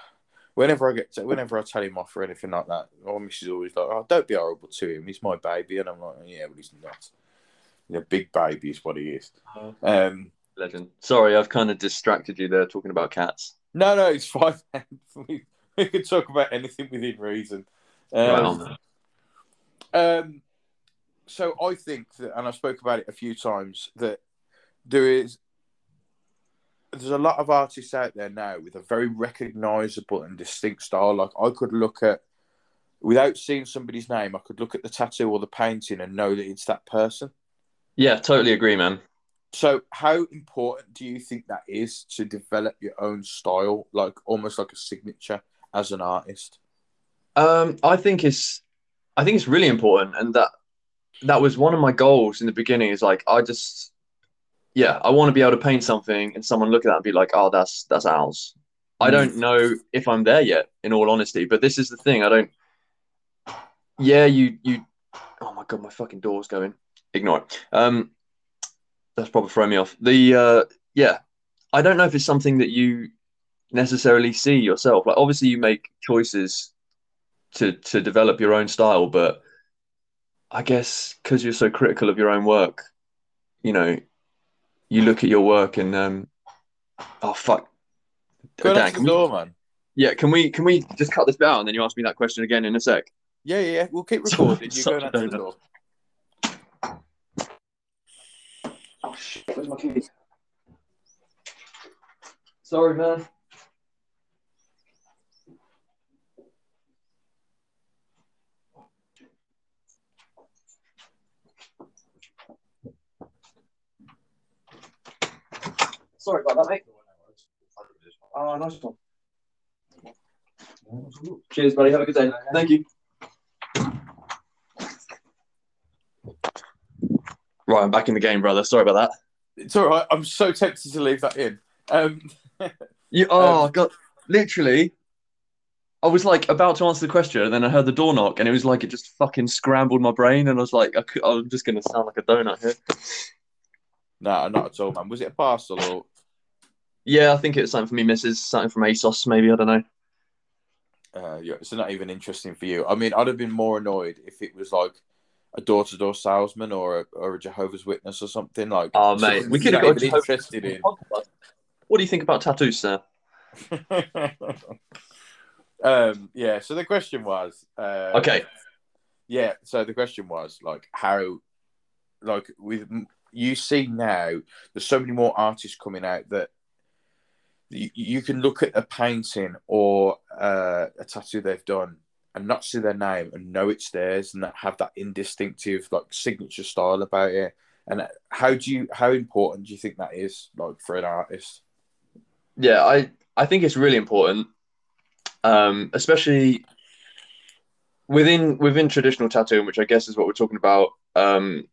whenever I get to, whenever I tell him off or anything like that, my missus always like, "Oh, don't be horrible to him. He's my baby," and I'm like, "Yeah, but he's not. You know, big baby is what he is." Uh-huh. Um, Legend. Sorry, I've kind of distracted you there talking about cats. No, no, it's fine. we, we can talk about anything within reason. Um, um, so I think that, and I spoke about it a few times, that there is there's a lot of artists out there now with a very recognizable and distinct style. Like I could look at without seeing somebody's name, I could look at the tattoo or the painting and know that it's that person. Yeah, totally agree, man. So, how important do you think that is to develop your own style, like almost like a signature as an artist? Um, I think it's, I think it's really important, and that that was one of my goals in the beginning. Is like I just yeah, I want to be able to paint something and someone look at that and be like, oh, that's that's ours. Mm. I don't know if I'm there yet, in all honesty. But this is the thing. I don't. Yeah, you you. Oh my god, my fucking door's going. Ignore it. Um, that's probably throwing me off. The uh, yeah, I don't know if it's something that you necessarily see yourself. Like, obviously, you make choices to to develop your own style, but I guess because you're so critical of your own work, you know, you look at your work and um, oh fuck. Go Dan, can door, we, man. Yeah, can we can we just cut this bit out and then you ask me that question again in a sec? Yeah, yeah, yeah. We'll keep recording. you go to the door. Oh shit! Where's my keys? Sorry, man. Sorry about that, mate. Oh, nice one. Cheers, buddy. Have a good day. Thank you. Right, I'm back in the game, brother. Sorry about that. It's all right. I'm so tempted to leave that in. Um, you, oh, um, God. Literally, I was like about to answer the question, and then I heard the door knock, and it was like it just fucking scrambled my brain, and I was like, I could, I'm just gonna sound like a donut here. No, not at all, man. Was it a parcel or? Yeah, I think it was something for me, Mrs. Something from ASOS, maybe. I don't know. Uh, yeah, it's not even interesting for you. I mean, I'd have been more annoyed if it was like a door-to-door salesman or a, or a Jehovah's Witness or something like. Oh, mate, we could have got interested in. What do you think about tattoos, sir? um, yeah. So the question was. Uh, okay. Yeah. So the question was like how, like with you see now, there's so many more artists coming out that you, you can look at a painting or uh, a tattoo they've done and not see their name and know it's theirs and that have that indistinctive like signature style about it. And how do you how important do you think that is like for an artist? Yeah, I I think it's really important, um, especially within within traditional tattooing, which I guess is what we're talking about. Um,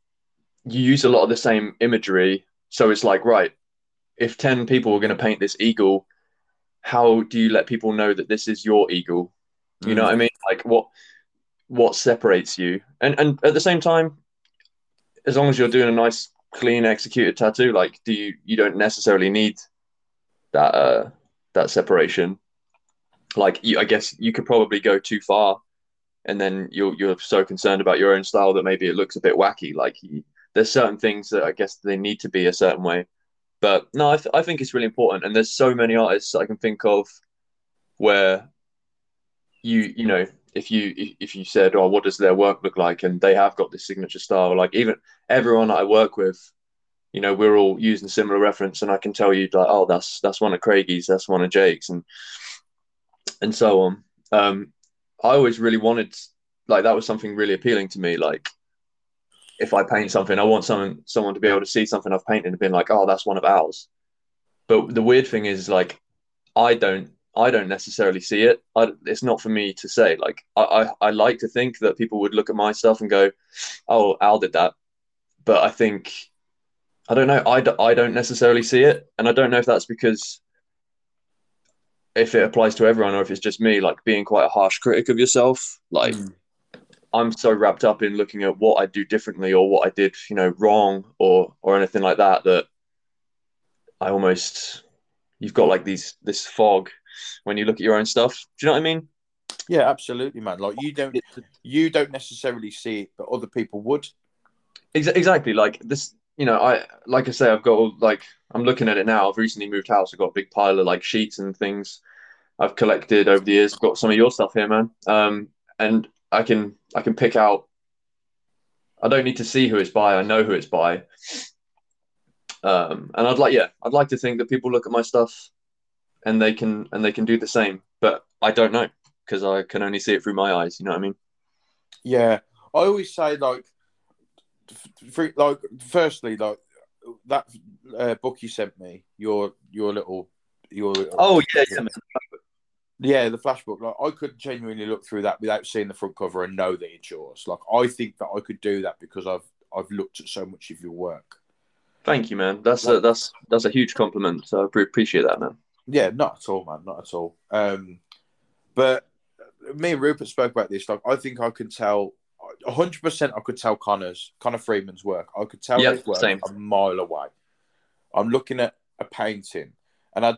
you use a lot of the same imagery, so it's like right, if ten people are going to paint this eagle, how do you let people know that this is your eagle? You mm. know what I mean? Like what what separates you? And and at the same time, as long as you're doing a nice, clean, executed tattoo, like do you you don't necessarily need that uh that separation. Like you, I guess you could probably go too far, and then you're you're so concerned about your own style that maybe it looks a bit wacky. Like you, there's certain things that I guess they need to be a certain way. But no, I, th- I think it's really important, and there's so many artists I can think of where you you know if you if you said oh what does their work look like? and they have got this signature style like even everyone I work with you know we're all using similar reference and i can tell you like oh that's that's one of craigie's that's one of jake's and and so on. Um i always really wanted like that was something really appealing to me like if i paint something i want someone someone to be able to see something i've painted and be like oh that's one of ours. But the weird thing is like i don't I don't necessarily see it. I, it's not for me to say. Like I, I, I like to think that people would look at my stuff and go, "Oh, Al did that," but I think I don't know. I d- I don't necessarily see it, and I don't know if that's because if it applies to everyone or if it's just me, like being quite a harsh critic of yourself. Like mm. I'm so wrapped up in looking at what I do differently or what I did, you know, wrong or or anything like that that I almost you've got like these this fog when you look at your own stuff. Do you know what I mean? Yeah, absolutely, man. Like you don't you don't necessarily see it, but other people would. Exactly. Like this, you know, I like I say, I've got all, like I'm looking at it now. I've recently moved house. I've got a big pile of like sheets and things I've collected over the years. I've got some of your stuff here, man. Um, and I can I can pick out. I don't need to see who it's by. I know who it's by. Um, and I'd like, yeah, I'd like to think that people look at my stuff, and they can and they can do the same. But I don't know because I can only see it through my eyes. You know what I mean? Yeah, I always say like for, like firstly like that uh, book you sent me your your little your oh yeah yeah, yeah the flash book like I could genuinely look through that without seeing the front cover and know that it's yours like I think that I could do that because I've I've looked at so much of your work thank you man that's like, a that's that's a huge compliment so I appreciate that man yeah not at all man not at all um but me and Rupert spoke about this like I think I can tell hundred percent, I could tell Connor's Connor Freeman's work. I could tell yep, his work same. a mile away. I'm looking at a painting, and I,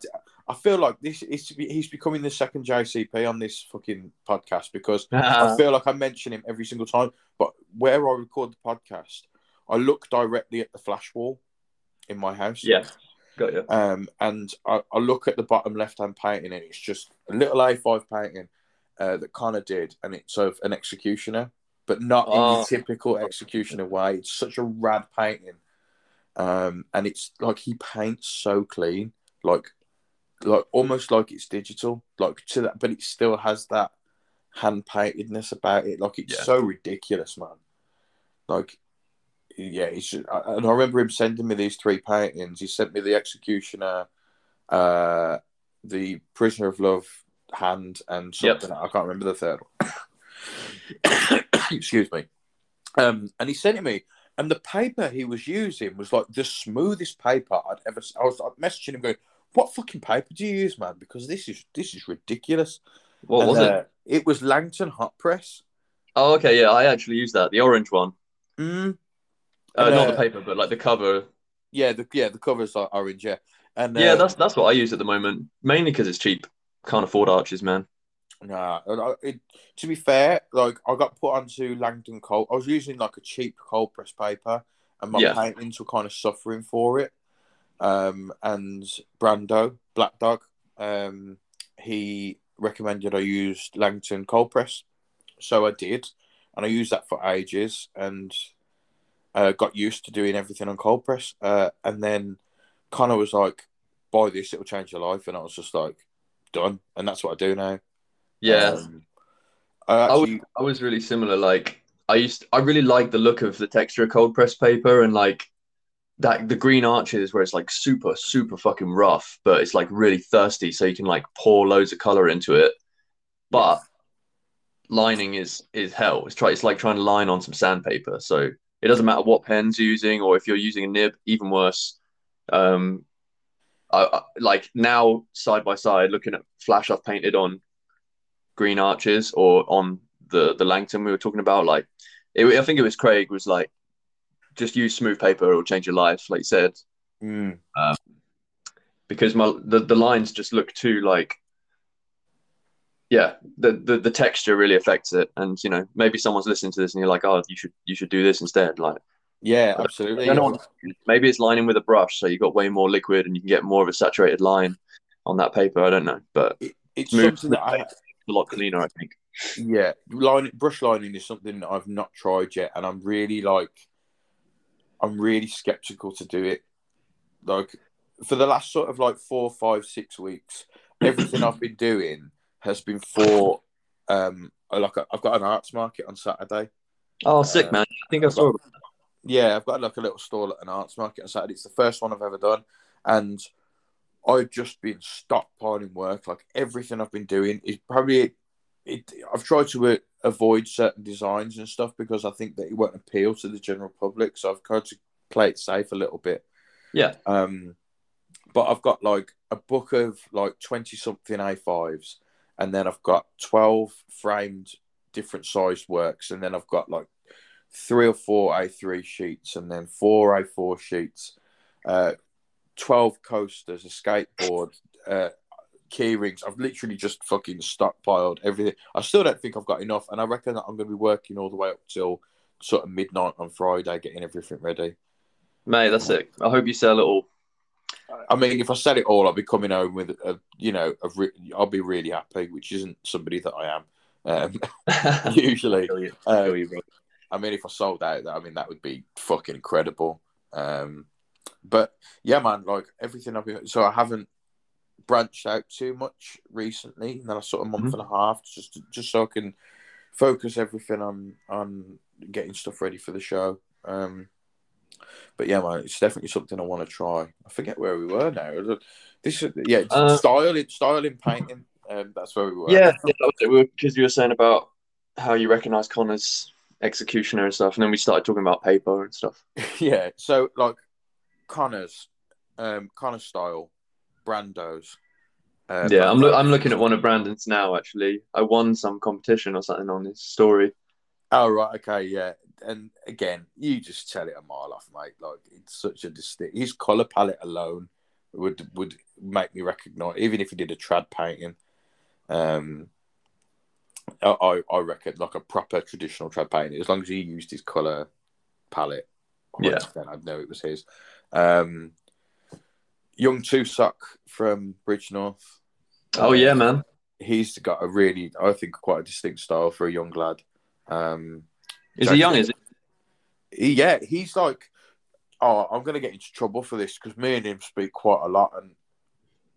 I feel like this is he's becoming the second JCP on this fucking podcast because I feel like I mention him every single time. But where I record the podcast, I look directly at the flash wall in my house. Yeah, got you. Um, and I, I look at the bottom left hand painting, and it's just a little A5 painting uh, that Connor did, and it's of an executioner but not oh. in the oh. typical executioner way. It's such a rad painting. Um, and it's like he paints so clean, like like almost like it's digital, like to that, but it still has that hand paintedness about it. Like it's yeah. so ridiculous, man. Like, yeah, he's just, and I remember him sending me these three paintings. He sent me the Executioner, uh, the Prisoner of Love hand, and something yep. I can't remember the third one. excuse me. Um, and he sent it me, and the paper he was using was like the smoothest paper I'd ever. I was like, messaging him going, "What fucking paper do you use, man? Because this is this is ridiculous." What And, was uh, it? It was Langton Hot Press. Oh, okay, yeah, I actually used that, the orange one. Mm. Uh, not uh, the paper, but like the cover. Yeah, the yeah the covers are orange. Yeah, and Yeah, uh, that's that's what I use at the moment, mainly because it's cheap. Can't afford arches, man. Nah, it, to be fair, like I got put onto Langton cold. I was using like a cheap cold press paper, and my Yeah. paintings were kind of suffering for it. Um, and Brando Black Dog, um, he recommended I used Langton cold press, so I did, and I used that for ages, and uh, got used to doing everything on cold press. Uh, and then Connor was like, "Buy this; it'll change your life," and I was just like, "Done," and that's what I do now. Yeah, Um, I I was, I was really similar. Like I used, I really like the look of the texture of cold press paper and like that the green arches where it's like super, super fucking rough, but it's like really thirsty, so you can like pour loads of color into it. But lining is is hell. It's try, it's like trying to line on some sandpaper. So it doesn't matter what pens you're using or if you're using a nib, even worse. Um, I, I like now side by side looking at flash I've painted on green arches or on the the Langton we were talking about. Like, it, I think it was Craig was like, just use smooth paper; it'll change your life, like you said. mm, Because my the, the lines just look too like, yeah, the, the the texture really affects it. And you know, maybe someone's listening to this and you're like, oh, you should you should do this instead. Like, yeah, absolutely. know maybe it's lining with a brush, so you got way more liquid and you can get more of a saturated line on that paper. I don't know, but it's It's something that I, a lot cleaner, I think. yeah, line brush lining is something that I've not tried yet, and I'm really like, I'm really skeptical to do it. Like, for the last sort of like four, five, six weeks, everything I've been doing has been for, um, like I've got an arts market on Saturday. Oh, sick Uh, man! I think I saw. Yeah, I've got like a little stall at an arts market on Saturday. It's the first one I've ever done, and I've just been stockpiling work. Like everything I've been doing is probably it. I've tried to uh, avoid certain designs and stuff because I think that it won't appeal to the general public. So I've tried to play it safe a little bit. Yeah. Um, but I've got like a book of like twenty something A5s, and then I've got twelve framed different sized works, and then I've got like three or four A3 sheets, and then four A4 sheets, uh, 12 coasters, a skateboard, uh, key rings. I've literally just fucking stockpiled everything. I still don't think I've got enough, and I reckon that I'm going to be working all the way up till sort of midnight on Friday, getting everything ready. Mate, that's it. I hope you sell it all. I mean, if I sell it all, I'll be coming home with a, you know, a re- I'll be really happy, which isn't somebody that I am um, usually. Um, Feel you, bro. I mean, if I sold out, I mean, that would be fucking incredible. Um, but yeah, man, like everything I've been, so I haven't branched out too much recently in the last sort of month Mhm. and a half, just just so I can focus everything on on getting stuff ready for the show. Um, but yeah, man, it's definitely something I want to try. I forget where we were now. This, yeah, Uh, styling, styling, painting. Um, that's where we were. Yeah, yeah, that was. Because you were saying about how you recognise Connor's executioner and stuff, and then we started talking about paper and stuff. yeah. So like Connor's, um, Connor's style, Brando's. Um, yeah, I'm, lo- I'm looking at one of Brandon's now. Actually, I won some competition or something on his story. Oh right, okay, yeah. And again, you just tell it a mile off, mate. Like it's such a distinct. His color palette alone would would make me recognize, even if he did a trad painting. Um, I I- reckon like a proper traditional trad painting, as long as he used his color palette, Yeah. 100%, I'd know it was his. Um, Young Tusock from Bridgnorth. Oh yeah, man. he's got a really, I think, quite a distinct style for a young lad. Um, Is he young? Is he? yeah, he's like, oh, I'm going to get into trouble for this because me and him speak quite a lot, and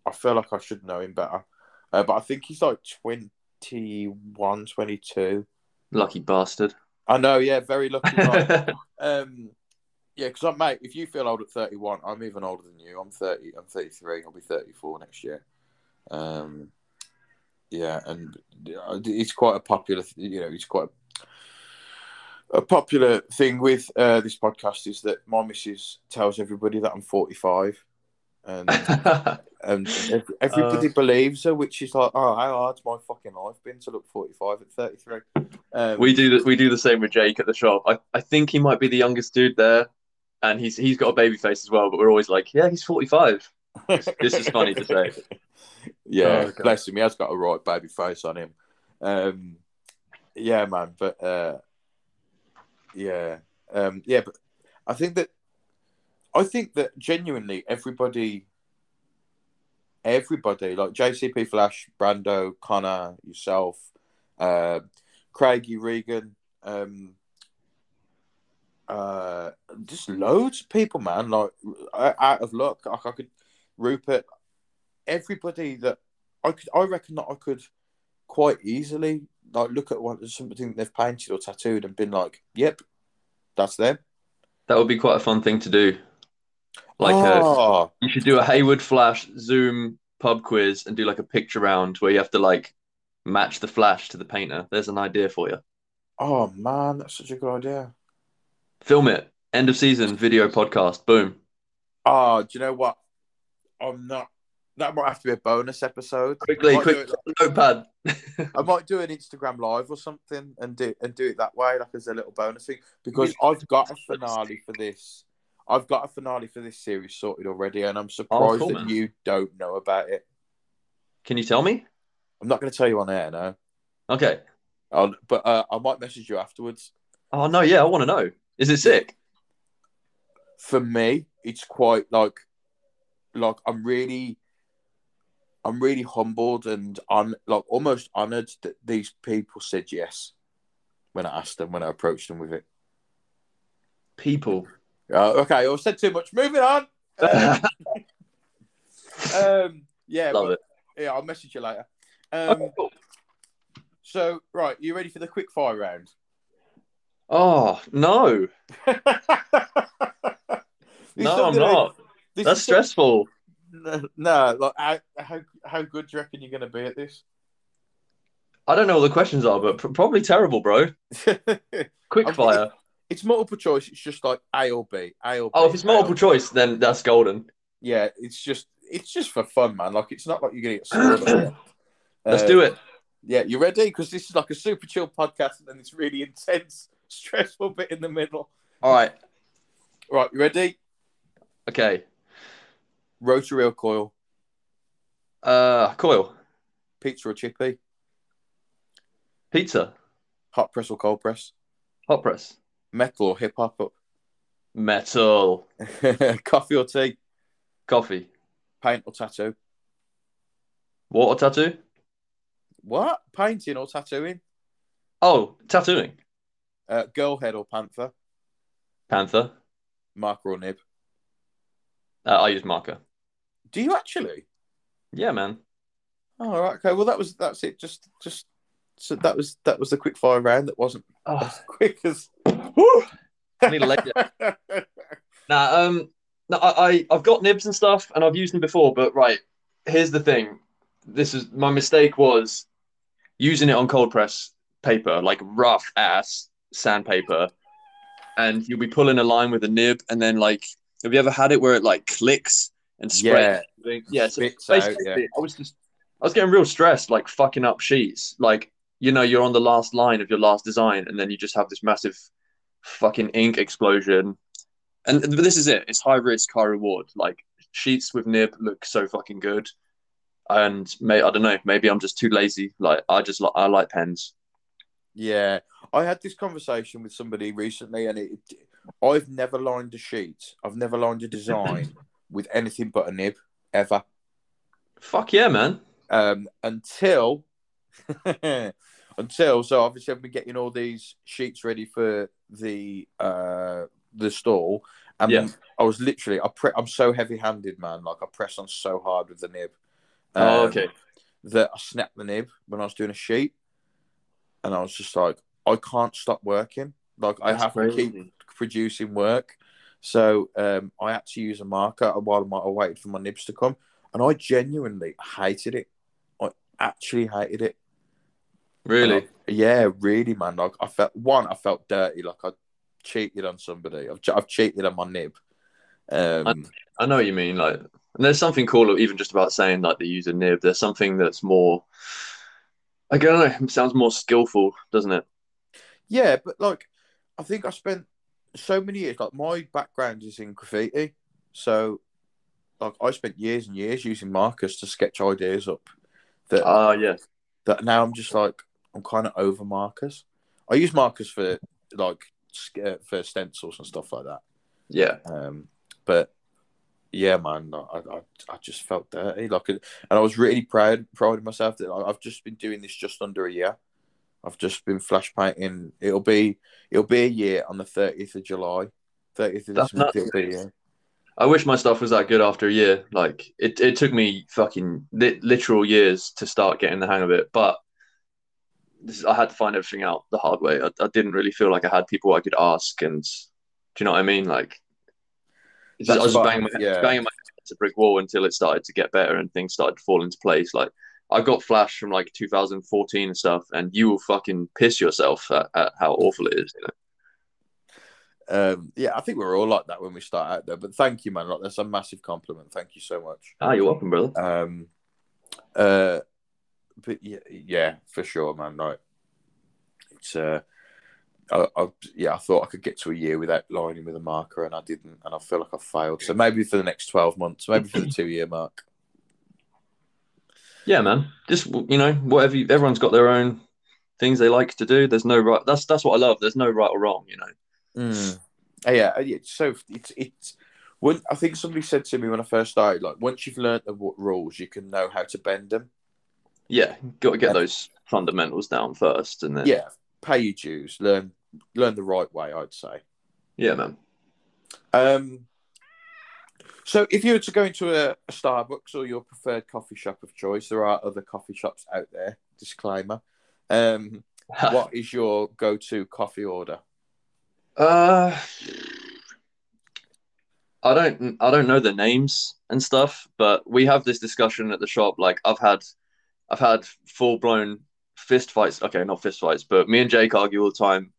I feel like I should know him better. Uh, but I think he's like 21, 22. Lucky bastard. I know, yeah, very lucky. um, yeah, because I'm mate. If you feel old at 31, I'm even older than you. I'm 30. I'm 33. I'll be 34 next year. Um, yeah, and uh, it's quite a popular. You know, it's quite a, a popular thing with uh, this podcast is that my missus tells everybody that I'm 45, and and everybody uh, believes her, which is like, oh, how hard's my fucking life been to look forty five at thirty three? Um, we do the, we do the same with Jake at the shop. I, I think he might be the youngest dude there, and he's he's got a baby face as well. But we're always like, yeah, he's forty five. this, this is funny to say. Yeah, oh, bless him. He has got a right baby face on him. Um, yeah, man. But uh, yeah, um, yeah. But I think that I think that genuinely everybody, everybody like JCP Flash, Brando, Connor, yourself, uh, Craigie Regan, um, uh, just loads of people, man. Like out of luck, like I could Rupert, everybody that I could, I reckon that I could quite easily like look at what something they've painted or tattooed and been like, "Yep, that's them." That would be quite a fun thing to do. Like, uh, oh. a, you should do a Hayward Flash Zoom pub quiz and do like a picture round where you have to like match the flash to the painter. There's an idea for you. Oh man, that's such a good idea. Film it. End of season video podcast. Boom. Oh, do you know what? I'm not. That might have to be a bonus episode. Quickly, quick notepad. I might do an Instagram live or something and do and do it that way, like as a little bonus thing. Because I've got a finale for this. I've got a finale for this series sorted already, and I'm surprised oh, cool, that man. you don't know about it. Can you tell me? I'm not going to tell you on air, no. Okay. I'll, but uh, I might message you afterwards. Oh no, yeah, I want to know. Is it sick? For me, it's quite like like I'm really I'm really humbled and on like almost honored that these people said yes when I asked them when I approached them with it. People. Uh, okay, I said too much. Moving on. Um, um, yeah, love it. Yeah, I'll message you later. Um, oh, cool. So, right, you ready for the quick fire round? Oh no! no, I'm not. This That's stressful. No, no, like how, how how good do you reckon you're going to be at this? I don't know what the questions are, but probably terrible, bro. Quick fire. it's multiple choice. It's just like A or B. A or B. Oh, if it's multiple choice, then that's golden. Yeah, it's just it's just for fun, man. Like it's not like you're going to get scored. Let's do uh, it. Yeah, you ready? Because this is like a super chill podcast, and then this really intense, stressful bit in the middle. All right. Right, you ready? Okay. Rotary or coil? Uh, coil. Pizza or chippy? Pizza. Hot press or cold press? Hot press. Metal or hip hop? Metal. Coffee or tea? Coffee. Paint or tattoo? Water tattoo? What? Painting or tattooing? Oh, tattooing. Uh, girl head or panther? Panther. Marker or nib? Uh, I use marker. Do you actually? Yeah, man. All right. Okay. Well, that was that's it. Just, just so that was that was the quick fire round. That wasn't oh. as quick as. I need a leg. nah, um, no, I, I I've got nibs and stuff, and I've used them before. But right, here's the thing. This is my mistake was using it on cold press paper, like rough ass sandpaper, and you'll be pulling a line with a nib, and then like, have you ever had it where it like clicks and spreads? Yeah, yeah. So basically, out, yeah. I was just, I was getting real stressed, like fucking up sheets. Like, you know, you're on the last line of your last design, and then you just have this massive fucking ink explosion. And but this is it. It's high risk, high reward. Like sheets with nib look so fucking good. And may I don't know, maybe I'm just too lazy. Like I just like I like pens. Yeah, I had this conversation with somebody recently, and it, I've never lined a sheet. I've never lined a design with anything but a nib ever. Fuck yeah, man. Um, until until so obviously I've been getting all these sheets ready for the uh the stall, and yeah. I was literally I pre- I'm so heavy handed, man. Like I press on so hard with the nib. Um, oh, okay. That I snapped the nib when I was doing a sheet, and I was just like, I can't stop working. Like That's I have crazy. to keep producing work. So um, I had to use a marker while I waited for my nibs to come, and I genuinely hated it. I actually hated it. Really? I, yeah, really, man. Like I felt one, I felt dirty. Like I cheated on somebody. I've, I've cheated on my nib. Um, I, I know what you mean. Like And there's something cool, even just about saying like they use a nib. There's something that's more. I don't know. It sounds more skillful, doesn't it? Yeah, but like, I think I spent so many years. Like, my background is in graffiti, so like I spent years and years using markers to sketch ideas up. That Ah, yeah. that now I'm just like I'm kind of over markers. I use markers for like uh, for stencils and stuff like that. Yeah. Um, but yeah, man, I, I I just felt dirty. Like, and I was really proud proud of myself that I've just been doing this just under a year. I've just been flash painting. It'll be it'll be a year on the thirtieth of July. Thirtieth of this month. It'll be a year. I wish my stuff was that good after a year. Like it, it took me fucking li- literal years to start getting the hang of it. But this, I had to find everything out the hard way. I, I didn't really feel like I had people I could ask, and do you know what I mean? Like, just- I was banging my, yeah. banging my head against a brick wall until it started to get better and things started to fall into place. Like, I got Flash from like 2014 and stuff, and you will fucking piss yourself at, at how awful it is. You know? Um, yeah, I think we're all like that when we start out there. But thank you, man. Like, that's a massive compliment. Thank you so much. Ah, you're welcome, brother. Um, uh, but yeah, yeah, for sure, man. Like, it's uh, I, I, yeah, I thought I could get to a year without lining with a marker, and I didn't, and I feel like I failed. So maybe for the next twelve months, maybe for the two-year mark. Yeah, man. Just you know, whatever. You, everyone's got their own things they like to do. There's no right. That's that's what I love. There's no right or wrong. You know. Mm. Uh, Yeah, yeah. So it's it's. When, I think somebody said to me when I first started, like once you've learned the rules, you can know how to bend them. Yeah, got to get those fundamentals down first, and then Yeah, pay your dues, learn learn the right way. I'd say. yeah, man. Um, so, if you were to go into a, a Starbucks or your preferred coffee shop of choice, there are other coffee shops out there. Disclaimer. Um, what is your go-to coffee order? Uh, I don't I don't know the names and stuff, but we have this discussion at the shop. Like I've had I've had full blown fist fights. Okay, not fist fights, but me and Jake argue all the time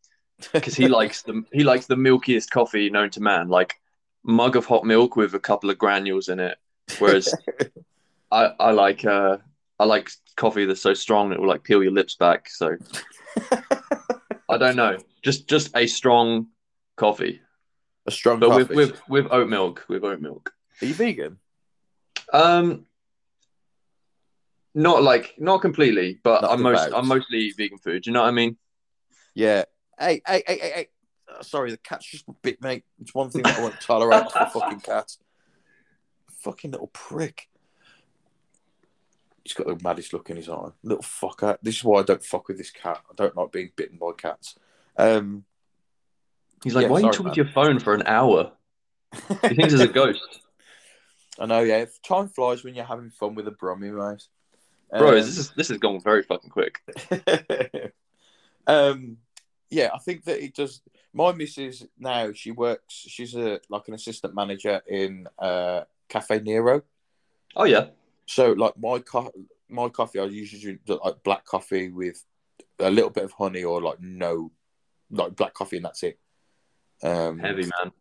because he likes the he likes the milkiest coffee known to man, like mug of hot milk with a couple of granules in it. Whereas I I like uh I like coffee that's so strong it will like peel your lips back. So I don't know, just just a strong coffee. a strong But coffee. with, with with oat milk, with oat milk. Are you vegan? Um, not like not completely, but Not I'm most. I'm mostly vegan food. Do you know what I mean? Yeah. Hey, hey, hey, hey, hey. Uh, sorry, the cat's just bit me. It's one thing that I won't tolerate for fucking cat. Fucking little prick. He's got the maddest look in his eye. Little fucker. This is why I don't fuck with this cat. I don't like being bitten by cats. Um, He's like, Yeah, why are you talking man. to your phone for an hour? He thinks it's a ghost, I know, yeah. Time flies when you're having fun with a Brummy, mate. bro. Um, This is this has gone very fucking quick. um, yeah, I think that it does. My missus now she works. She's a like an assistant manager in uh, Caffè Nero. Oh yeah, So like my co- my coffee, I usually drink like black coffee with a little bit of honey or like no, like black coffee and that's it. Um, heavy man.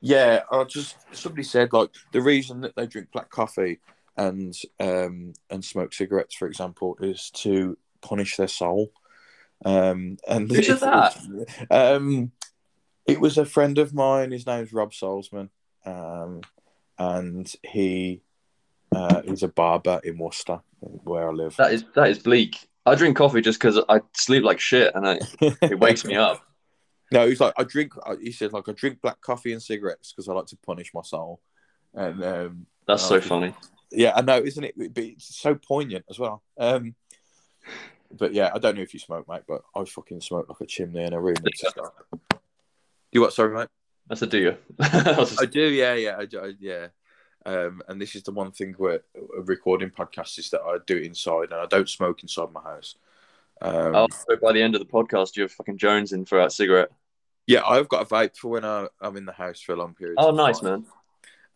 yeah, I just somebody said like the reason that they drink black coffee and um and smoke cigarettes, for example, is to punish their soul. Um, and Who said that? Um, it was a friend of mine. His name's Rob Solzman, um, and he uh, he's a barber in Worcester, where I live. That is that is bleak. I drink coffee just because I sleep like shit and I, it wakes me up. No, he's like I drink. He said like I drink black coffee and cigarettes because I like to punish my soul. And um, That's so funny. yeah, I know, isn't it? But it's so poignant as well. Um, but yeah, I don't know if you smoke, mate, but I fucking smoke like a chimney in a room. Stop. You what? Sorry, mate. I said, do you. I just- I do. Yeah, yeah, I, do, I- yeah. Um, and this is the one thing where recording podcasts is that I do it inside, and I don't smoke inside my house. Um, oh, so by the end of the podcast, you're fucking Jones in for a cigarette. Yeah, I've got a vape for when I, I'm in the house for a long period. Oh, nice time.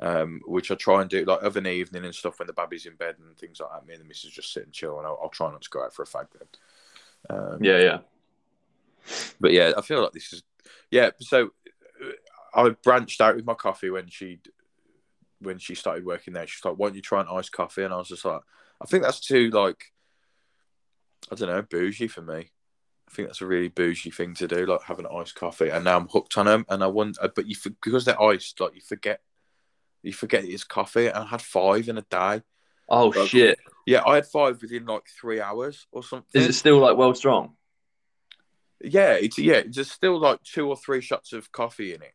man. um, which I try and do like of an evening and stuff when the baby's in bed and things like that. Me and the missus just sit and chill, and I'll, I'll try not to go out for a fag then. Um, Yeah, yeah. but yeah, I feel like this is yeah. So uh, I branched out with my coffee when she when she started working there. She's like, "Why don't you try an iced coffee?" And I was just like, "I think that's too like, I don't know, bougie for me." I think that's a really bougie thing to do, like having an iced coffee. And now I'm hooked on them. And I want, but you because they're iced, like you forget, you forget it's coffee. And I had five in a day. Oh like, shit! Yeah, I had five within like three hours or something. Is it still like well strong? Yeah, it's yeah, there's still like two or three shots of coffee in it.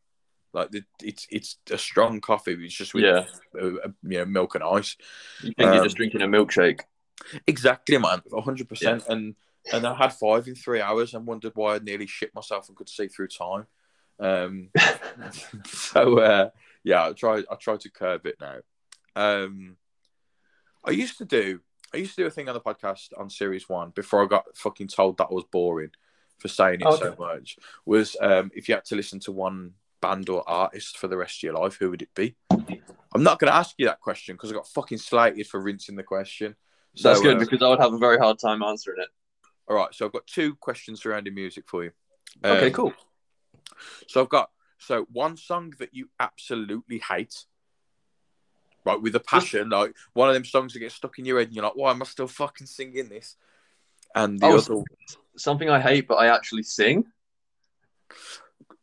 Like the, it's it's a strong coffee. It's just with yeah. Uh, uh, you know milk and ice. You think um, you're just drinking a milkshake? Exactly, man. hundred yeah. percent. And and I had five in three hours and wondered why I nearly shit myself and could see through time. Um, so uh, yeah, I try I try to curb it now. Um, I used to do I used to do a thing on the podcast on series one before I got fucking told that was boring for saying it okay. so much. Was um, if you had to listen to one band or artist for the rest of your life, who would it be? I'm not going to ask you that question because I got fucking slated for rinsing the question. So, That's good uh, because I would have a very hard time answering it. All right, so I've got two questions surrounding music for you. Um, okay, cool. So I've got so one song that you absolutely hate, right, with a passion, like one of them songs that gets stuck in your head, and you're like, "Why am I still fucking singing this?" And the oh, other something I hate, but I actually sing.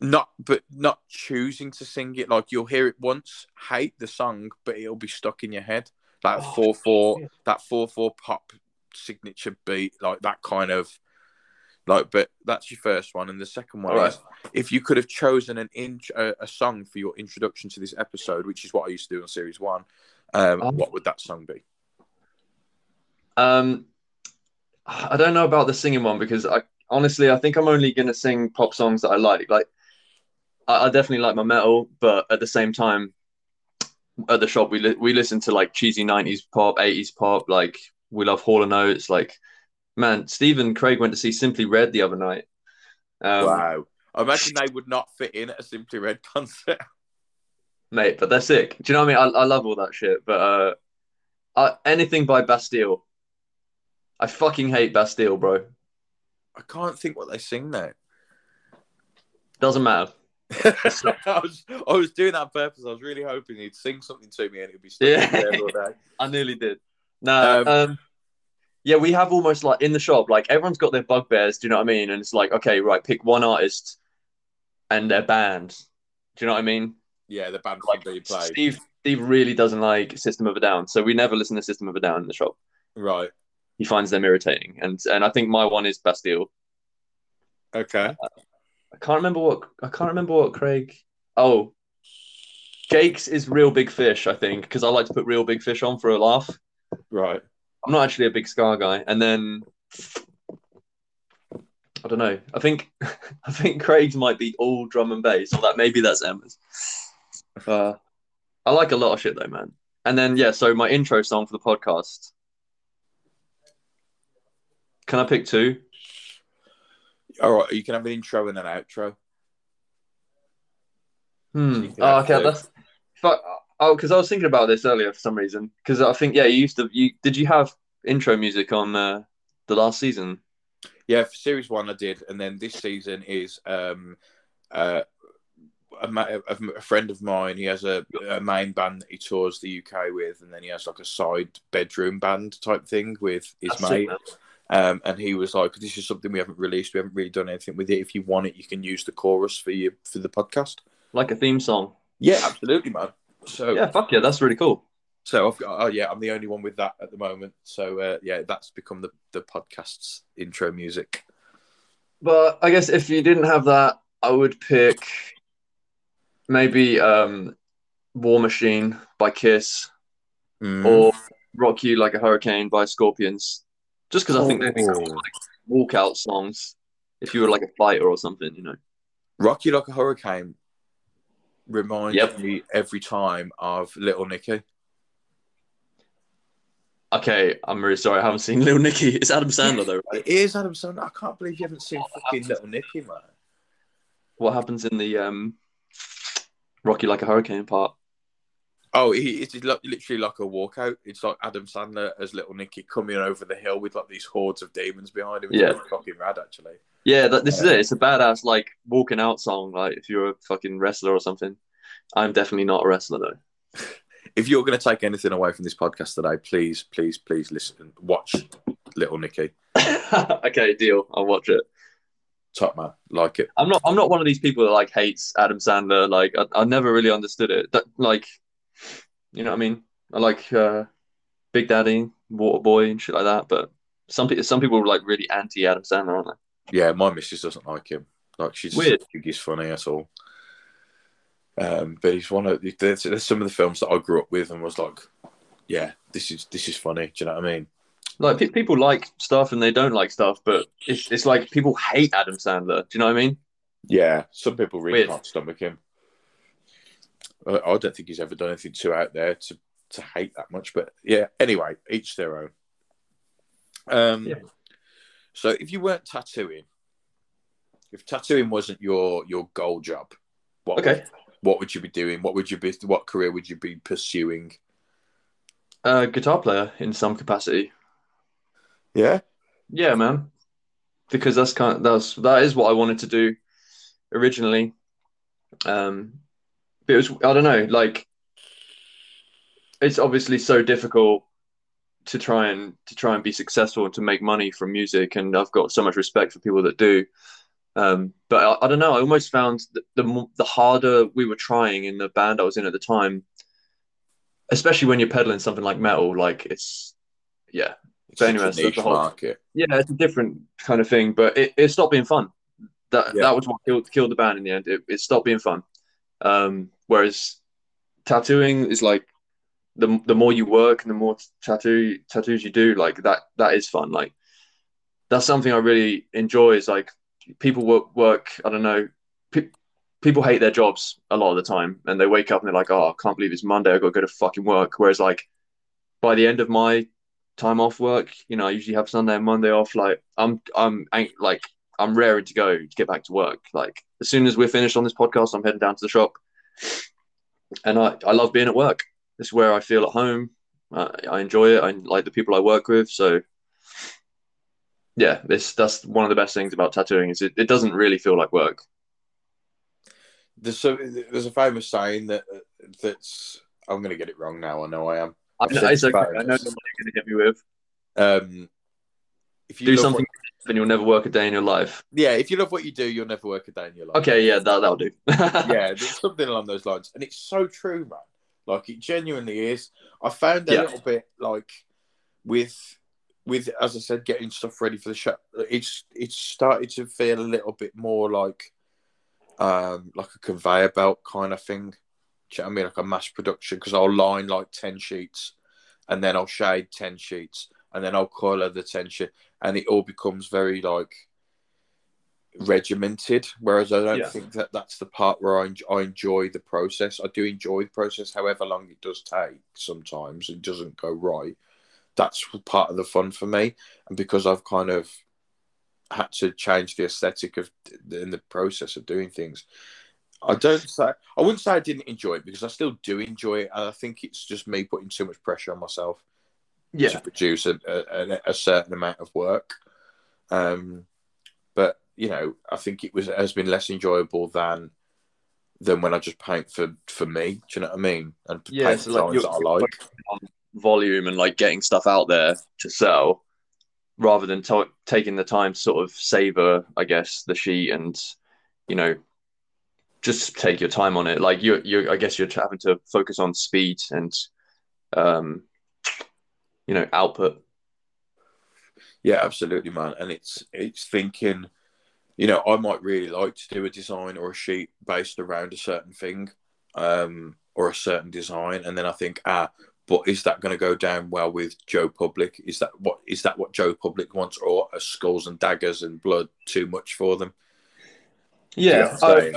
Not, but not choosing to sing it. Like you'll hear it once, hate the song, but it'll be stuck in your head. Like oh, four four, that four four pop signature beat, like that kind of like. But that's your first one, and the second one right. is if you could have chosen an in a, a, song for your introduction to this episode, which is what I used to do on series one. Um, um, what would that song be? Um, I don't know about the singing one because I honestly I think I'm only gonna sing pop songs that I like. Like I, I definitely like my metal, but at the same time, at the shop we li- we listen to like cheesy '90s pop, '80s pop, like we love Hall and Oates. Like, man, Stephen Craig went to see Simply Red the other night. Um, wow. I imagine they would not fit in at a Simply Red concert. Mate, but they're sick. Do you know what I mean? I, I love all that shit. But uh, I, anything by Bastille. I fucking hate Bastille, bro. I can't think what they sing now. Doesn't matter. I, was, I was doing that on purpose. I was really hoping he'd sing something to me and it'd be stuck yeah. all day. I nearly did. No, um, um, yeah, we have almost like in the shop, like everyone's got their bugbears. Do you know what I mean? And it's like, okay, right, pick one artist and their band. Do you know what I mean? Yeah, the band like, being played. Steve, Steve really doesn't like System of a Down, so we never listen to System of a Down in the shop. Right. He finds them irritating, and and I think my one is Bastille. Okay. Uh, I can't remember what I can't remember what Craig. Oh, Jake's is Reel Big Fish, I think, because I like to put Reel Big Fish on for a laugh. Right. I'm not actually a big ska guy. And then I don't know. I think I think Craig's might be all drum and bass, or that maybe that's Emma's. Uh, I like a lot of shit though, man. And then yeah, so my intro song for the podcast. Can I pick two? All right, you can have an intro and an outro. Hmm. So oh, okay. That's. Fuck. Oh, because I was thinking about this earlier for some reason. Because I think yeah, you used to. You did you have intro music on uh, the last season? Yeah, for series one I did, and then this season is um, uh, a, a, friend of mine. He has a, a, main band that he tours the UK with, and then he has like a side bedroom band type thing with his That's mate. Um, and he was like, "This is something we haven't released. We haven't really done anything with it. If you want it, you can use the chorus for you for the podcast, like a theme song." Yeah, absolutely, man. So yeah, fuck yeah, that's really cool. So I've got, oh yeah, I'm the only one with that at the moment. So uh, yeah, that's become the the podcast's intro music. But I guess if you didn't have that, I would pick maybe um, War Machine by Kiss mm. or Rock You Like a Hurricane by Scorpions. Just because I think they'd be cool, like walkout songs if you were like a fighter or something, you know. Rock You Like a Hurricane reminds yep. me every time of Little Nicky. Okay, I'm really sorry. I haven't seen Little Nicky. It's Adam Sandler, though, right? It is Adam Sandler. I can't believe you haven't seen what fucking happens? Little Nicky, man. What happens in the um, Rock You Like a Hurricane part? Oh, he, it's literally like a walkout. It's like Adam Sandler as Little Nicky coming over the hill with like these hordes of demons behind him. It's yeah, fucking rad, actually. Yeah, that, this is it. It's a badass like walking out song. Like if you're a fucking wrestler or something. I'm definitely not a wrestler though. if you're going to take anything away from this podcast today, please, please, please listen, watch Little Nicky. okay, deal. I'll watch it. Top man, like it. I'm not. I'm not one of these people that like hates Adam Sandler. Like I, I never really understood it. That like, you know what I mean? I like uh, Big Daddy, Waterboy, and shit like that. But some people, some people are like really anti Adam Sandler, aren't they? Yeah, my missus doesn't like him. Like she's Weird. he's funny at all. Um, but he's one of there's, there's some of the films that I grew up with and was like, yeah, this is this is funny. Do you know what I mean? Like pe- people like stuff and they don't like stuff, but it's it's like people hate Adam Sandler. Do you know what I mean? Yeah, some people really Weird. can't stomach him. I don't think he's ever done anything too out there to to hate that much. But yeah, anyway, each their own. Um, Yeah. So if you weren't tattooing, if tattooing wasn't your your goal job, what Okay. what would you be doing? What would you be? What career would you be pursuing? Uh, guitar player in some capacity. Yeah, Yeah, man. Because that's kind of that's that is what I wanted to do originally. Um, but it was I don't know, like it's obviously so difficult to try and to try and be successful and to make money from music, and I've got so much respect for people that do. Um, but I, I don't know. I almost found that the the harder we were trying in the band I was in at the time, especially when you're peddling something like metal, like it's yeah, it's But anyway, a the whole- market. yeah, it's a different kind of thing, but it, it stopped being fun. That Yeah. that was what killed killed the band in the end. It, it stopped being fun. Um, whereas tattooing is like the the more you work and the more tattoo tattoos you do, like that that is fun. Like that's something I really enjoy. Is like people work work. I don't know. Pe- people hate their jobs a lot of the time, and they wake up and they're like, "Oh, I can't believe it's Monday. I got to go to fucking work." Whereas like by the end of my time off work. You know, I usually have Sunday and Monday off. Like I'm, I'm like I'm raring to go to get back to work. Like as soon as we're finished on this podcast, I'm heading down to the shop, and I, I love being at work. It's where I feel at home. I, I enjoy it. I like the people I work with. So yeah, this that's one of the best things about tattooing is it, it doesn't really feel like work. There's a, there's a famous saying that that's I'm going to get it wrong now. I know I am. I know, it's okay. I know what you're going to hit me with. Um, if you Do something, and you'll never work a day in your life. yeah, if you love what you do, you'll never work a day in your life. Okay, yeah, that that'll do. yeah, there's something along those lines, and it's so true, man. Like it genuinely is. I found a Yeah. little bit like with with as I said, getting stuff ready for the show. It's it's started to feel a little bit more like um like a conveyor belt kind of thing. Do you know what I mean? Like a mass production because I'll line like ten sheets, and then I'll shade ten sheets, and then I'll colour the ten sheet, and it all becomes very like regimented. Whereas I don't Yeah. think that that's the part where I, en- I enjoy the process. I do enjoy the process, however long it does take. Sometimes it doesn't go right. That's part of the fun for me, and because I've kind of had to change the aesthetic of in the process of doing things. I don't say I wouldn't say I didn't enjoy it because I still do enjoy it, and I think it's just me putting too much pressure on myself yeah, to produce a, a, a certain amount of work. Um, but you know, I think it was has been less enjoyable than than when I just paint for for me. Do you know what I mean? And Yeah, paint so, like, that I like. volume and like getting stuff out there to sell rather than to- taking the time to sort of savor i guess the sheet and you know just take your time on it like you you i guess you're having to focus on speed and um you know output Yeah, absolutely, man. And it's it's thinking, you know, I might really like to do a design or a sheet based around a certain thing, um, or a certain design, and then I think, ah, but is that going to go down well with Joe Public? Is that what is that what Joe Public wants, or are skulls and daggers and blood too much for them? yeah Yeah, oh, same.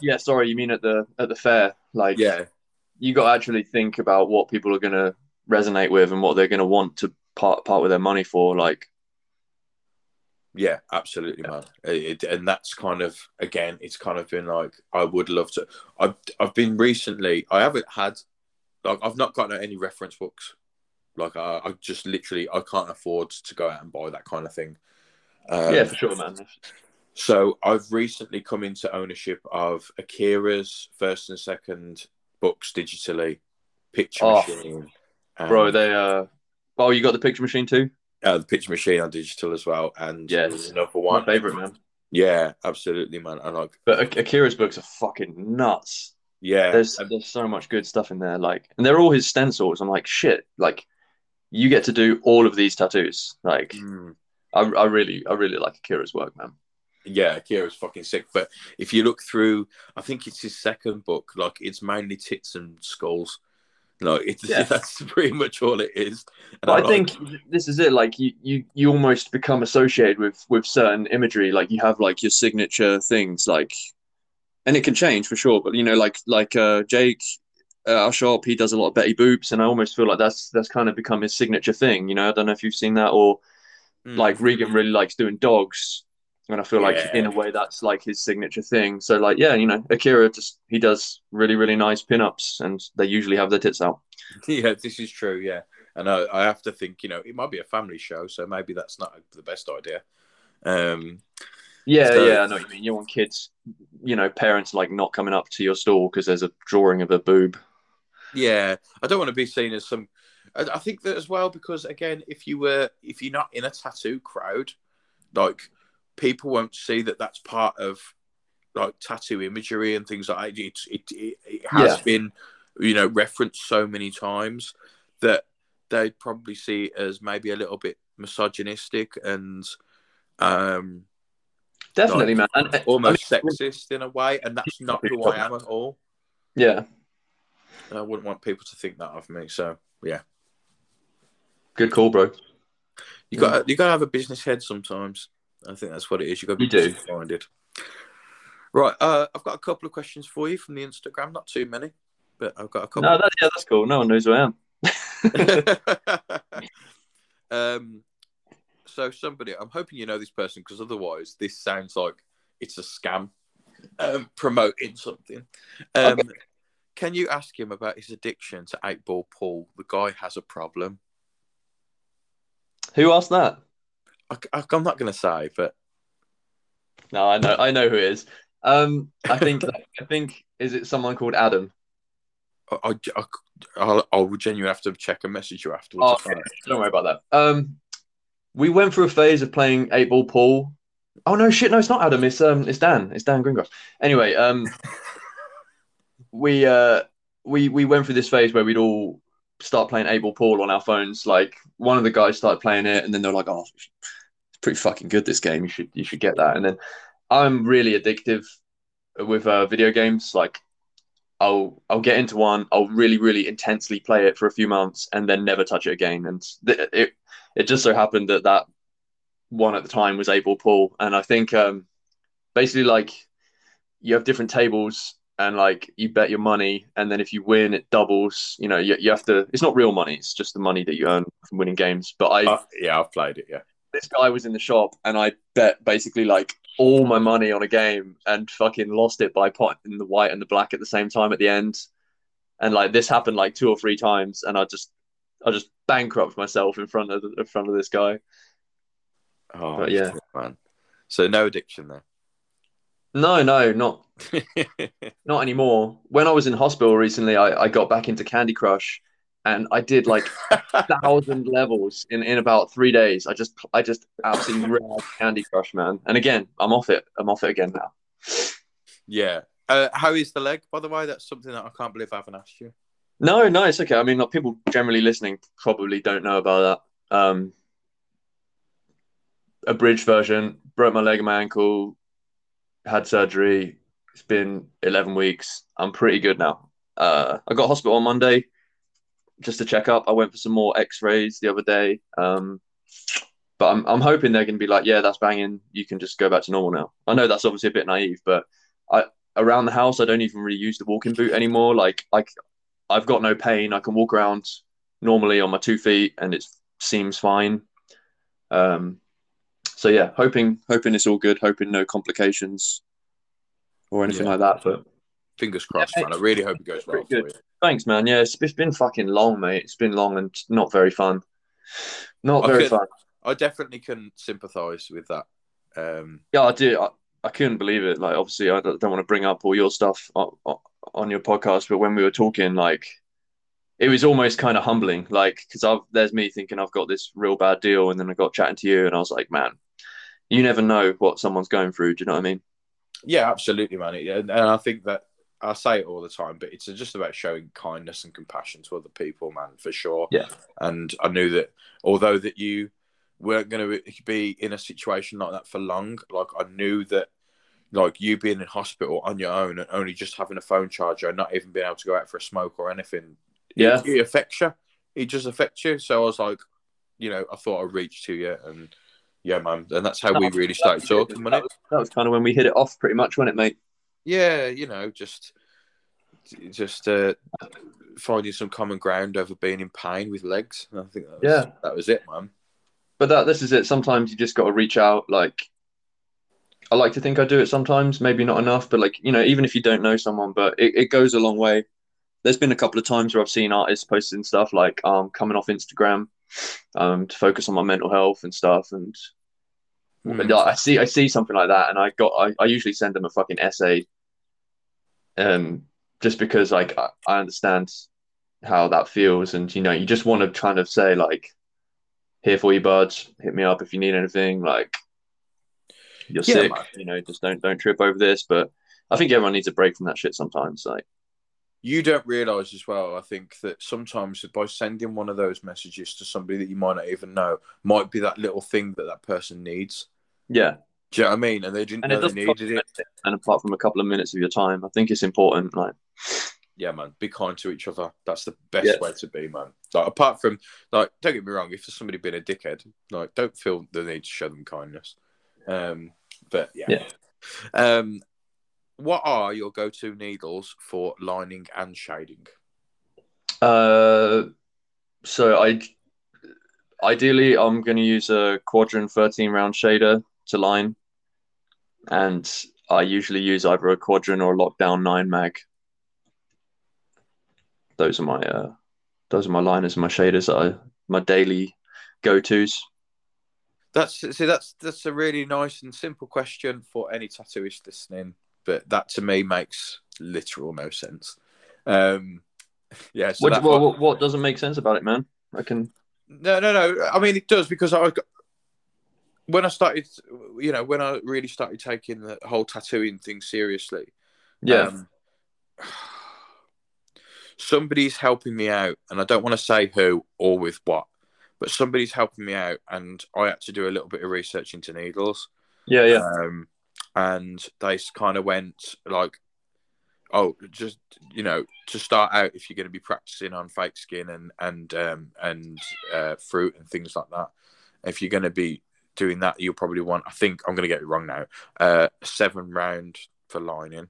yeah sorry you mean at the at the fair like Yeah, you got to actually think about what people are going to resonate with and what they're going to want to part part with their money for like Yeah, absolutely, man. It, and that's kind of again, it's kind of been like I would love to. I've I've been recently. I haven't had like I've not gotten any reference books. Like I, I just literally I can't afford to go out and buy that kind of thing. Um, yeah for sure man So I've recently come into ownership of Akira's first and second books digitally, picture Oh. machine. Um, bro. They uh, oh, you got the picture machine too? uh, the picture machine on digital as well, and Yes. there's another My one. favorite man. Yeah, absolutely, man. I like. But Akira's books are fucking nuts. Yeah, There's there's so much good stuff in there. Like, and they're all his stencils. I'm like, shit. Like, you get to do all of these tattoos. Like, Mm. I, I really I really like Akira's work, man. yeah, Akira's fucking sick. But if you look through, I think it's his second book. Like, it's mainly tits and skulls. Like, it's Yeah. that's pretty much all it is. And I like- think this is it. Like you, you, you almost become associated with with certain imagery. Like you have like your signature things. Like, and it can change for sure. But you know, like like uh, Jake, uh, our shop, he does a lot of Betty Boops, and I almost feel like that's that's kind of become his signature thing. You know, I don't know if you've seen that, or Mm. like Regan really likes doing dogs, and I feel like Yeah. in a way that's like his signature thing. So like, yeah, you know, Akira just he does really really nice pinups, and they usually have their tits out. Yeah, this is true. Yeah, and I, I have to think. You know, it might be a family show, so maybe that's not the best idea. Um, Yeah, So- yeah, I know what you mean. You want kids, you know, parents like not coming up to your store because there's a drawing of a boob. yeah, I don't want to be seen as some. I, I think that as well because again, if you were if you're not in a tattoo crowd, like people won't see that that's part of like tattoo imagery and things like that. It it, it, it has Yeah. been you know referenced so many times that they'd probably see it as maybe a little bit misogynistic and um Definitely, man. And, and- almost I mean, sexist in a way, and that's not who I am at all. Yeah, I wouldn't want people to think that of me. So yeah, good call, bro. you got you got to have a business head sometimes. I think that's what it is. You've got to be You do. minded. Right, uh, I've got a couple of questions for you from the Instagram. Not too many, but I've got a couple. No, that, yeah, that's cool. No one knows who I am. um, so somebody, I'm hoping you know this person because otherwise this sounds like it's a scam um, promoting something. Um, Can you ask him about his addiction to eight ball pool? The guy has a problem. Who asked that? I, am not going to say, but No, I know, I know who it is. Um, I think, I think, is it someone called Adam? I, I, I, I'll, I will genuinely have to check and message you afterwards. Oh, okay. Don't worry about that. Um, we went through a phase of playing eight ball pool. Oh no, shit, no, it's not Adam. It's um, it's Dan. It's Dan Greengrass. Anyway, um, we uh, we we went through this phase where we'd all start playing eight ball pool on our phones. Like one of the guys started playing it, and then they're like, "Oh, pretty fucking good this game. You should you should get that." And then I'm really addictive with uh, video games. Like I'll I'll get into one, I'll really really intensely play it for a few months, and then never touch it again. And th- it it just so happened that that one at the time was eight ball pool, and I think um, basically like you have different tables. And like you bet your money, and then if you win, it doubles. You know, you, you have to. It's not real money; it's just the money that you earn from winning games. But I, Uh, yeah, I've played it. Yeah. This guy was in the shop and I bet basically like all my money on a game and fucking lost it by putting the white and the black at the same time at the end. And like this happened like two or three times and I just I just bankrupt myself in front of the, in front of this guy. Oh, But yeah. man. So no addiction there. No, no, not not anymore. When I was in hospital recently, I, I got back into Candy Crush and I did like thousand levels in, in about three days. I just I just absolutely read Candy Crush, man. And again, I'm off it. I'm off it again now. yeah. Uh, how is the leg, by the way? That's something that I can't believe I haven't asked you. No, no, it's okay. I mean, like, people generally listening probably don't know about that. Um, a bridge version, broke my leg and my ankle, had surgery. It's been 11 weeks. I'm pretty good now. Uh, I got hospital on Monday just to check up. I went for some more x-rays the other day. Um, but I'm, I'm hoping they're going to be like, yeah, that's banging. You can just go back to normal now. I know that's obviously a bit naive, but I around the house, I don't even really use the walking boot anymore. Like, I, I've got no pain. I can walk around normally on my two feet, and it seems fine. Um, so yeah, hoping hoping it's all good. Hoping no complications or anything Yeah. like that. But Fingers crossed, Yeah, man. I really hope it goes well for you. thanks, man. Yeah, it's, it's been fucking long, mate. It's been long and not very fun. Not very Okay. fun. I definitely can sympathise with that. Um, Yeah, I do. I, I couldn't believe it. Like, obviously, I don't, don't want to bring up all your stuff on, on your podcast, but when we were talking, like, it was almost kind of humbling, like because I've there's me thinking I've got this real bad deal, and then I got chatting to you, and I was like, man, you never know what someone's going through. Do you know what I mean? Yeah, absolutely, man. And I think that I say it all the time, but it's just about showing kindness and compassion to other people, man, for sure. Yeah. And I knew that although that you weren't going to be in a situation like that for long, like I knew that like you being in hospital on your own and only just having a phone charger and not even being able to go out for a smoke or anything, yeah, it, it affects you. It just affects you. So I was like, you know, I thought I'd reach to you and yeah, man, and that's how we really started talking. That was, that was kind of when we hit it off, pretty much, wasn't it, mate? Yeah, you know, just just uh, finding some common ground over being in pain with legs. I think that was, yeah, that was it, man. But that this is it. Sometimes you just got to reach out. Like I like to think I do it sometimes, maybe not enough, but like you know, even if you don't know someone, but it, it goes a long way. There's been a couple of times where I've seen artists posting stuff like um coming off Instagram, um to focus on my mental health and stuff, and mm. I see I see something like that, and I got I, I usually send them a fucking essay, um just because like I, I understand how that feels, and you know you just want to kind of say like, here for you, buds, hit me up if you need anything, like you're yeah, sick, man. you know, just don't don't trip over this. But I think everyone needs a break from that shit sometimes. Like you don't realize as well. I think that sometimes by sending one of those messages to somebody that you might not even know might be that little thing that that person needs. Yeah. Do you know what I mean? And they didn't and know they needed it. And apart from a couple of minutes of your time, I think it's important. Like, yeah, man, be kind to each other. That's the best yeah. way to be, man. Like, apart from, like, don't get me wrong, if there's somebody being a dickhead, like, don't feel the need to show them kindness. Um, but yeah. yeah. Um, what are your go-to needles for lining and shading? Uh, so I ideally I'm going to use a Kwadron 13 round shader to line, and I usually use either a Kwadron or a Lockdown 9 mag. Those are my uh, those are my liners and my shaders that I my daily go-tos. That's see, that's that's a really nice and simple question for any tattooist listening, but that to me makes literal no sense. Um, yeah. So what, what, what, doesn't make sense about it, man? I can. No, no, no. I mean, it does because I got when I started, you know, when I really started taking the whole tattooing thing seriously. Yeah. Um, somebody's helping me out, and I don't want to say who or with what, but somebody's helping me out, and I had to do a little bit of research into needles. Yeah, yeah. Um, and they kind of went like, oh, just you know, to start out, if you're going to be practicing on fake skin and and um, and uh, fruit and things like that, if you're going to be doing that, you'll probably want. I think I'm going to get it wrong now. Uh, seven round for lining.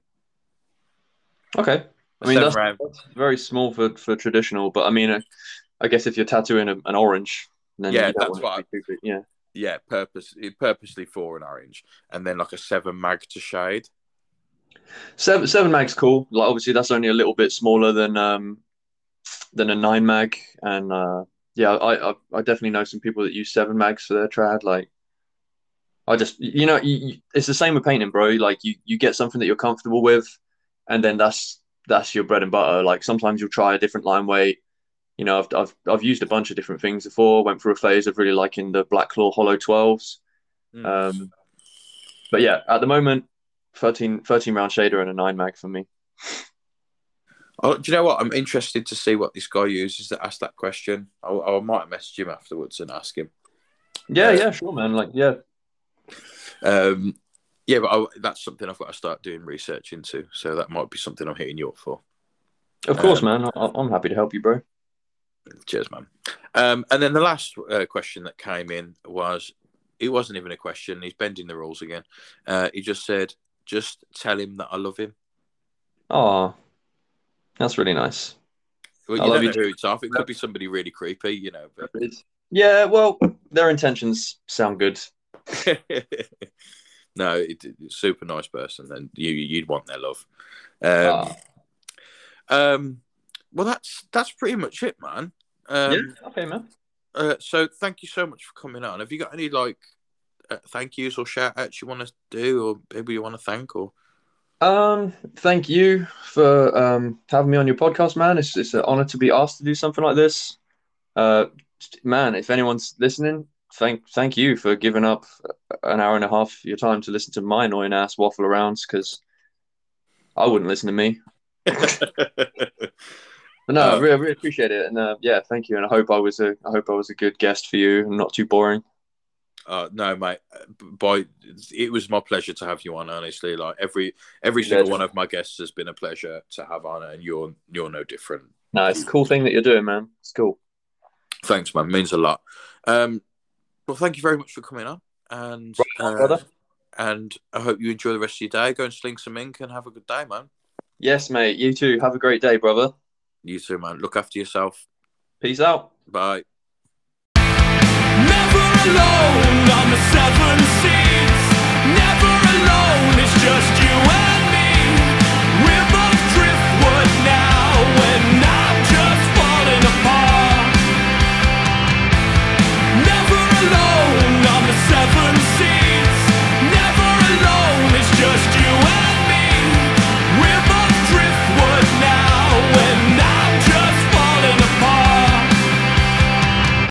Okay, I mean that's, that's, very small for for traditional, but I mean, I guess if you're tattooing a, an orange, then yeah, that's what. I, yeah, yeah, purpose purposely for an orange, and then like a seven mag to shade. Seven seven mag's cool. Like obviously that's only a little bit smaller than um than a nine mag, and uh yeah, I I, I definitely know some people that use seven mags for their trad. Like I just you know you, you, it's the same with painting, bro. Like you you get something that you're comfortable with, and then that's that's your bread and butter. Like sometimes you'll try a different line weight you know, I've, I've, I've used a bunch of different things before. Went through a phase of really liking the Black Claw Hollow 12s. Mm. Um, but yeah, at the moment, 13, 13 round shader and a 9 mag for me. Oh, do you know what? I'm interested to see what this guy uses to ask that question. I, I might message him afterwards and ask him. Yeah, uh, yeah, sure, man. Like, yeah. Um, yeah, but I, that's something I've got to start doing research into. So that might be something I'm hitting you up for. Of course, um, man. I, I'm happy to help you, bro. Cheers, man. Um, and then the last uh, question that came in was it wasn't even a question. He's bending the rules again. Uh, he just said, just tell him that I love him. Oh, that's really nice. Well, you I don't know who it's off. It could be somebody really creepy, you know. But... Yeah, well, their intentions sound good. no, it, it's super nice person, and you you'd want their love. Um, oh. um, well, that's that's pretty much it, man. Um, yeah. Okay, man. Uh, so thank you so much for coming on. Have you got any like uh, thank yous or shout outs you want to do, or people you want to thank, or? Um, thank you for um, having me on your podcast, man. It's it's an honor to be asked to do something like this. Uh, man, if anyone's listening, thank thank you for giving up an hour and a half of your time to listen to my annoying ass waffle arounds because I wouldn't listen to me. No, uh, I really, really appreciate it, and uh, yeah, thank you. And I hope I was a, I hope I was a good guest for you, and not too boring. Uh, no, mate. Boy, it was my pleasure to have you on. Honestly, like every every single one of my guests has been a pleasure to have on, and you're you're no different. No, it's a cool thing that you're doing, man. It's cool. Thanks, man. It means a lot. Um, well, thank you very much for coming on, and right, uh, and I hope you enjoy the rest of your day. Go and sling some ink and have a good day, man. Yes, mate. You too. Have a great day, brother. You too, man. Look after yourself. Peace out. Bye.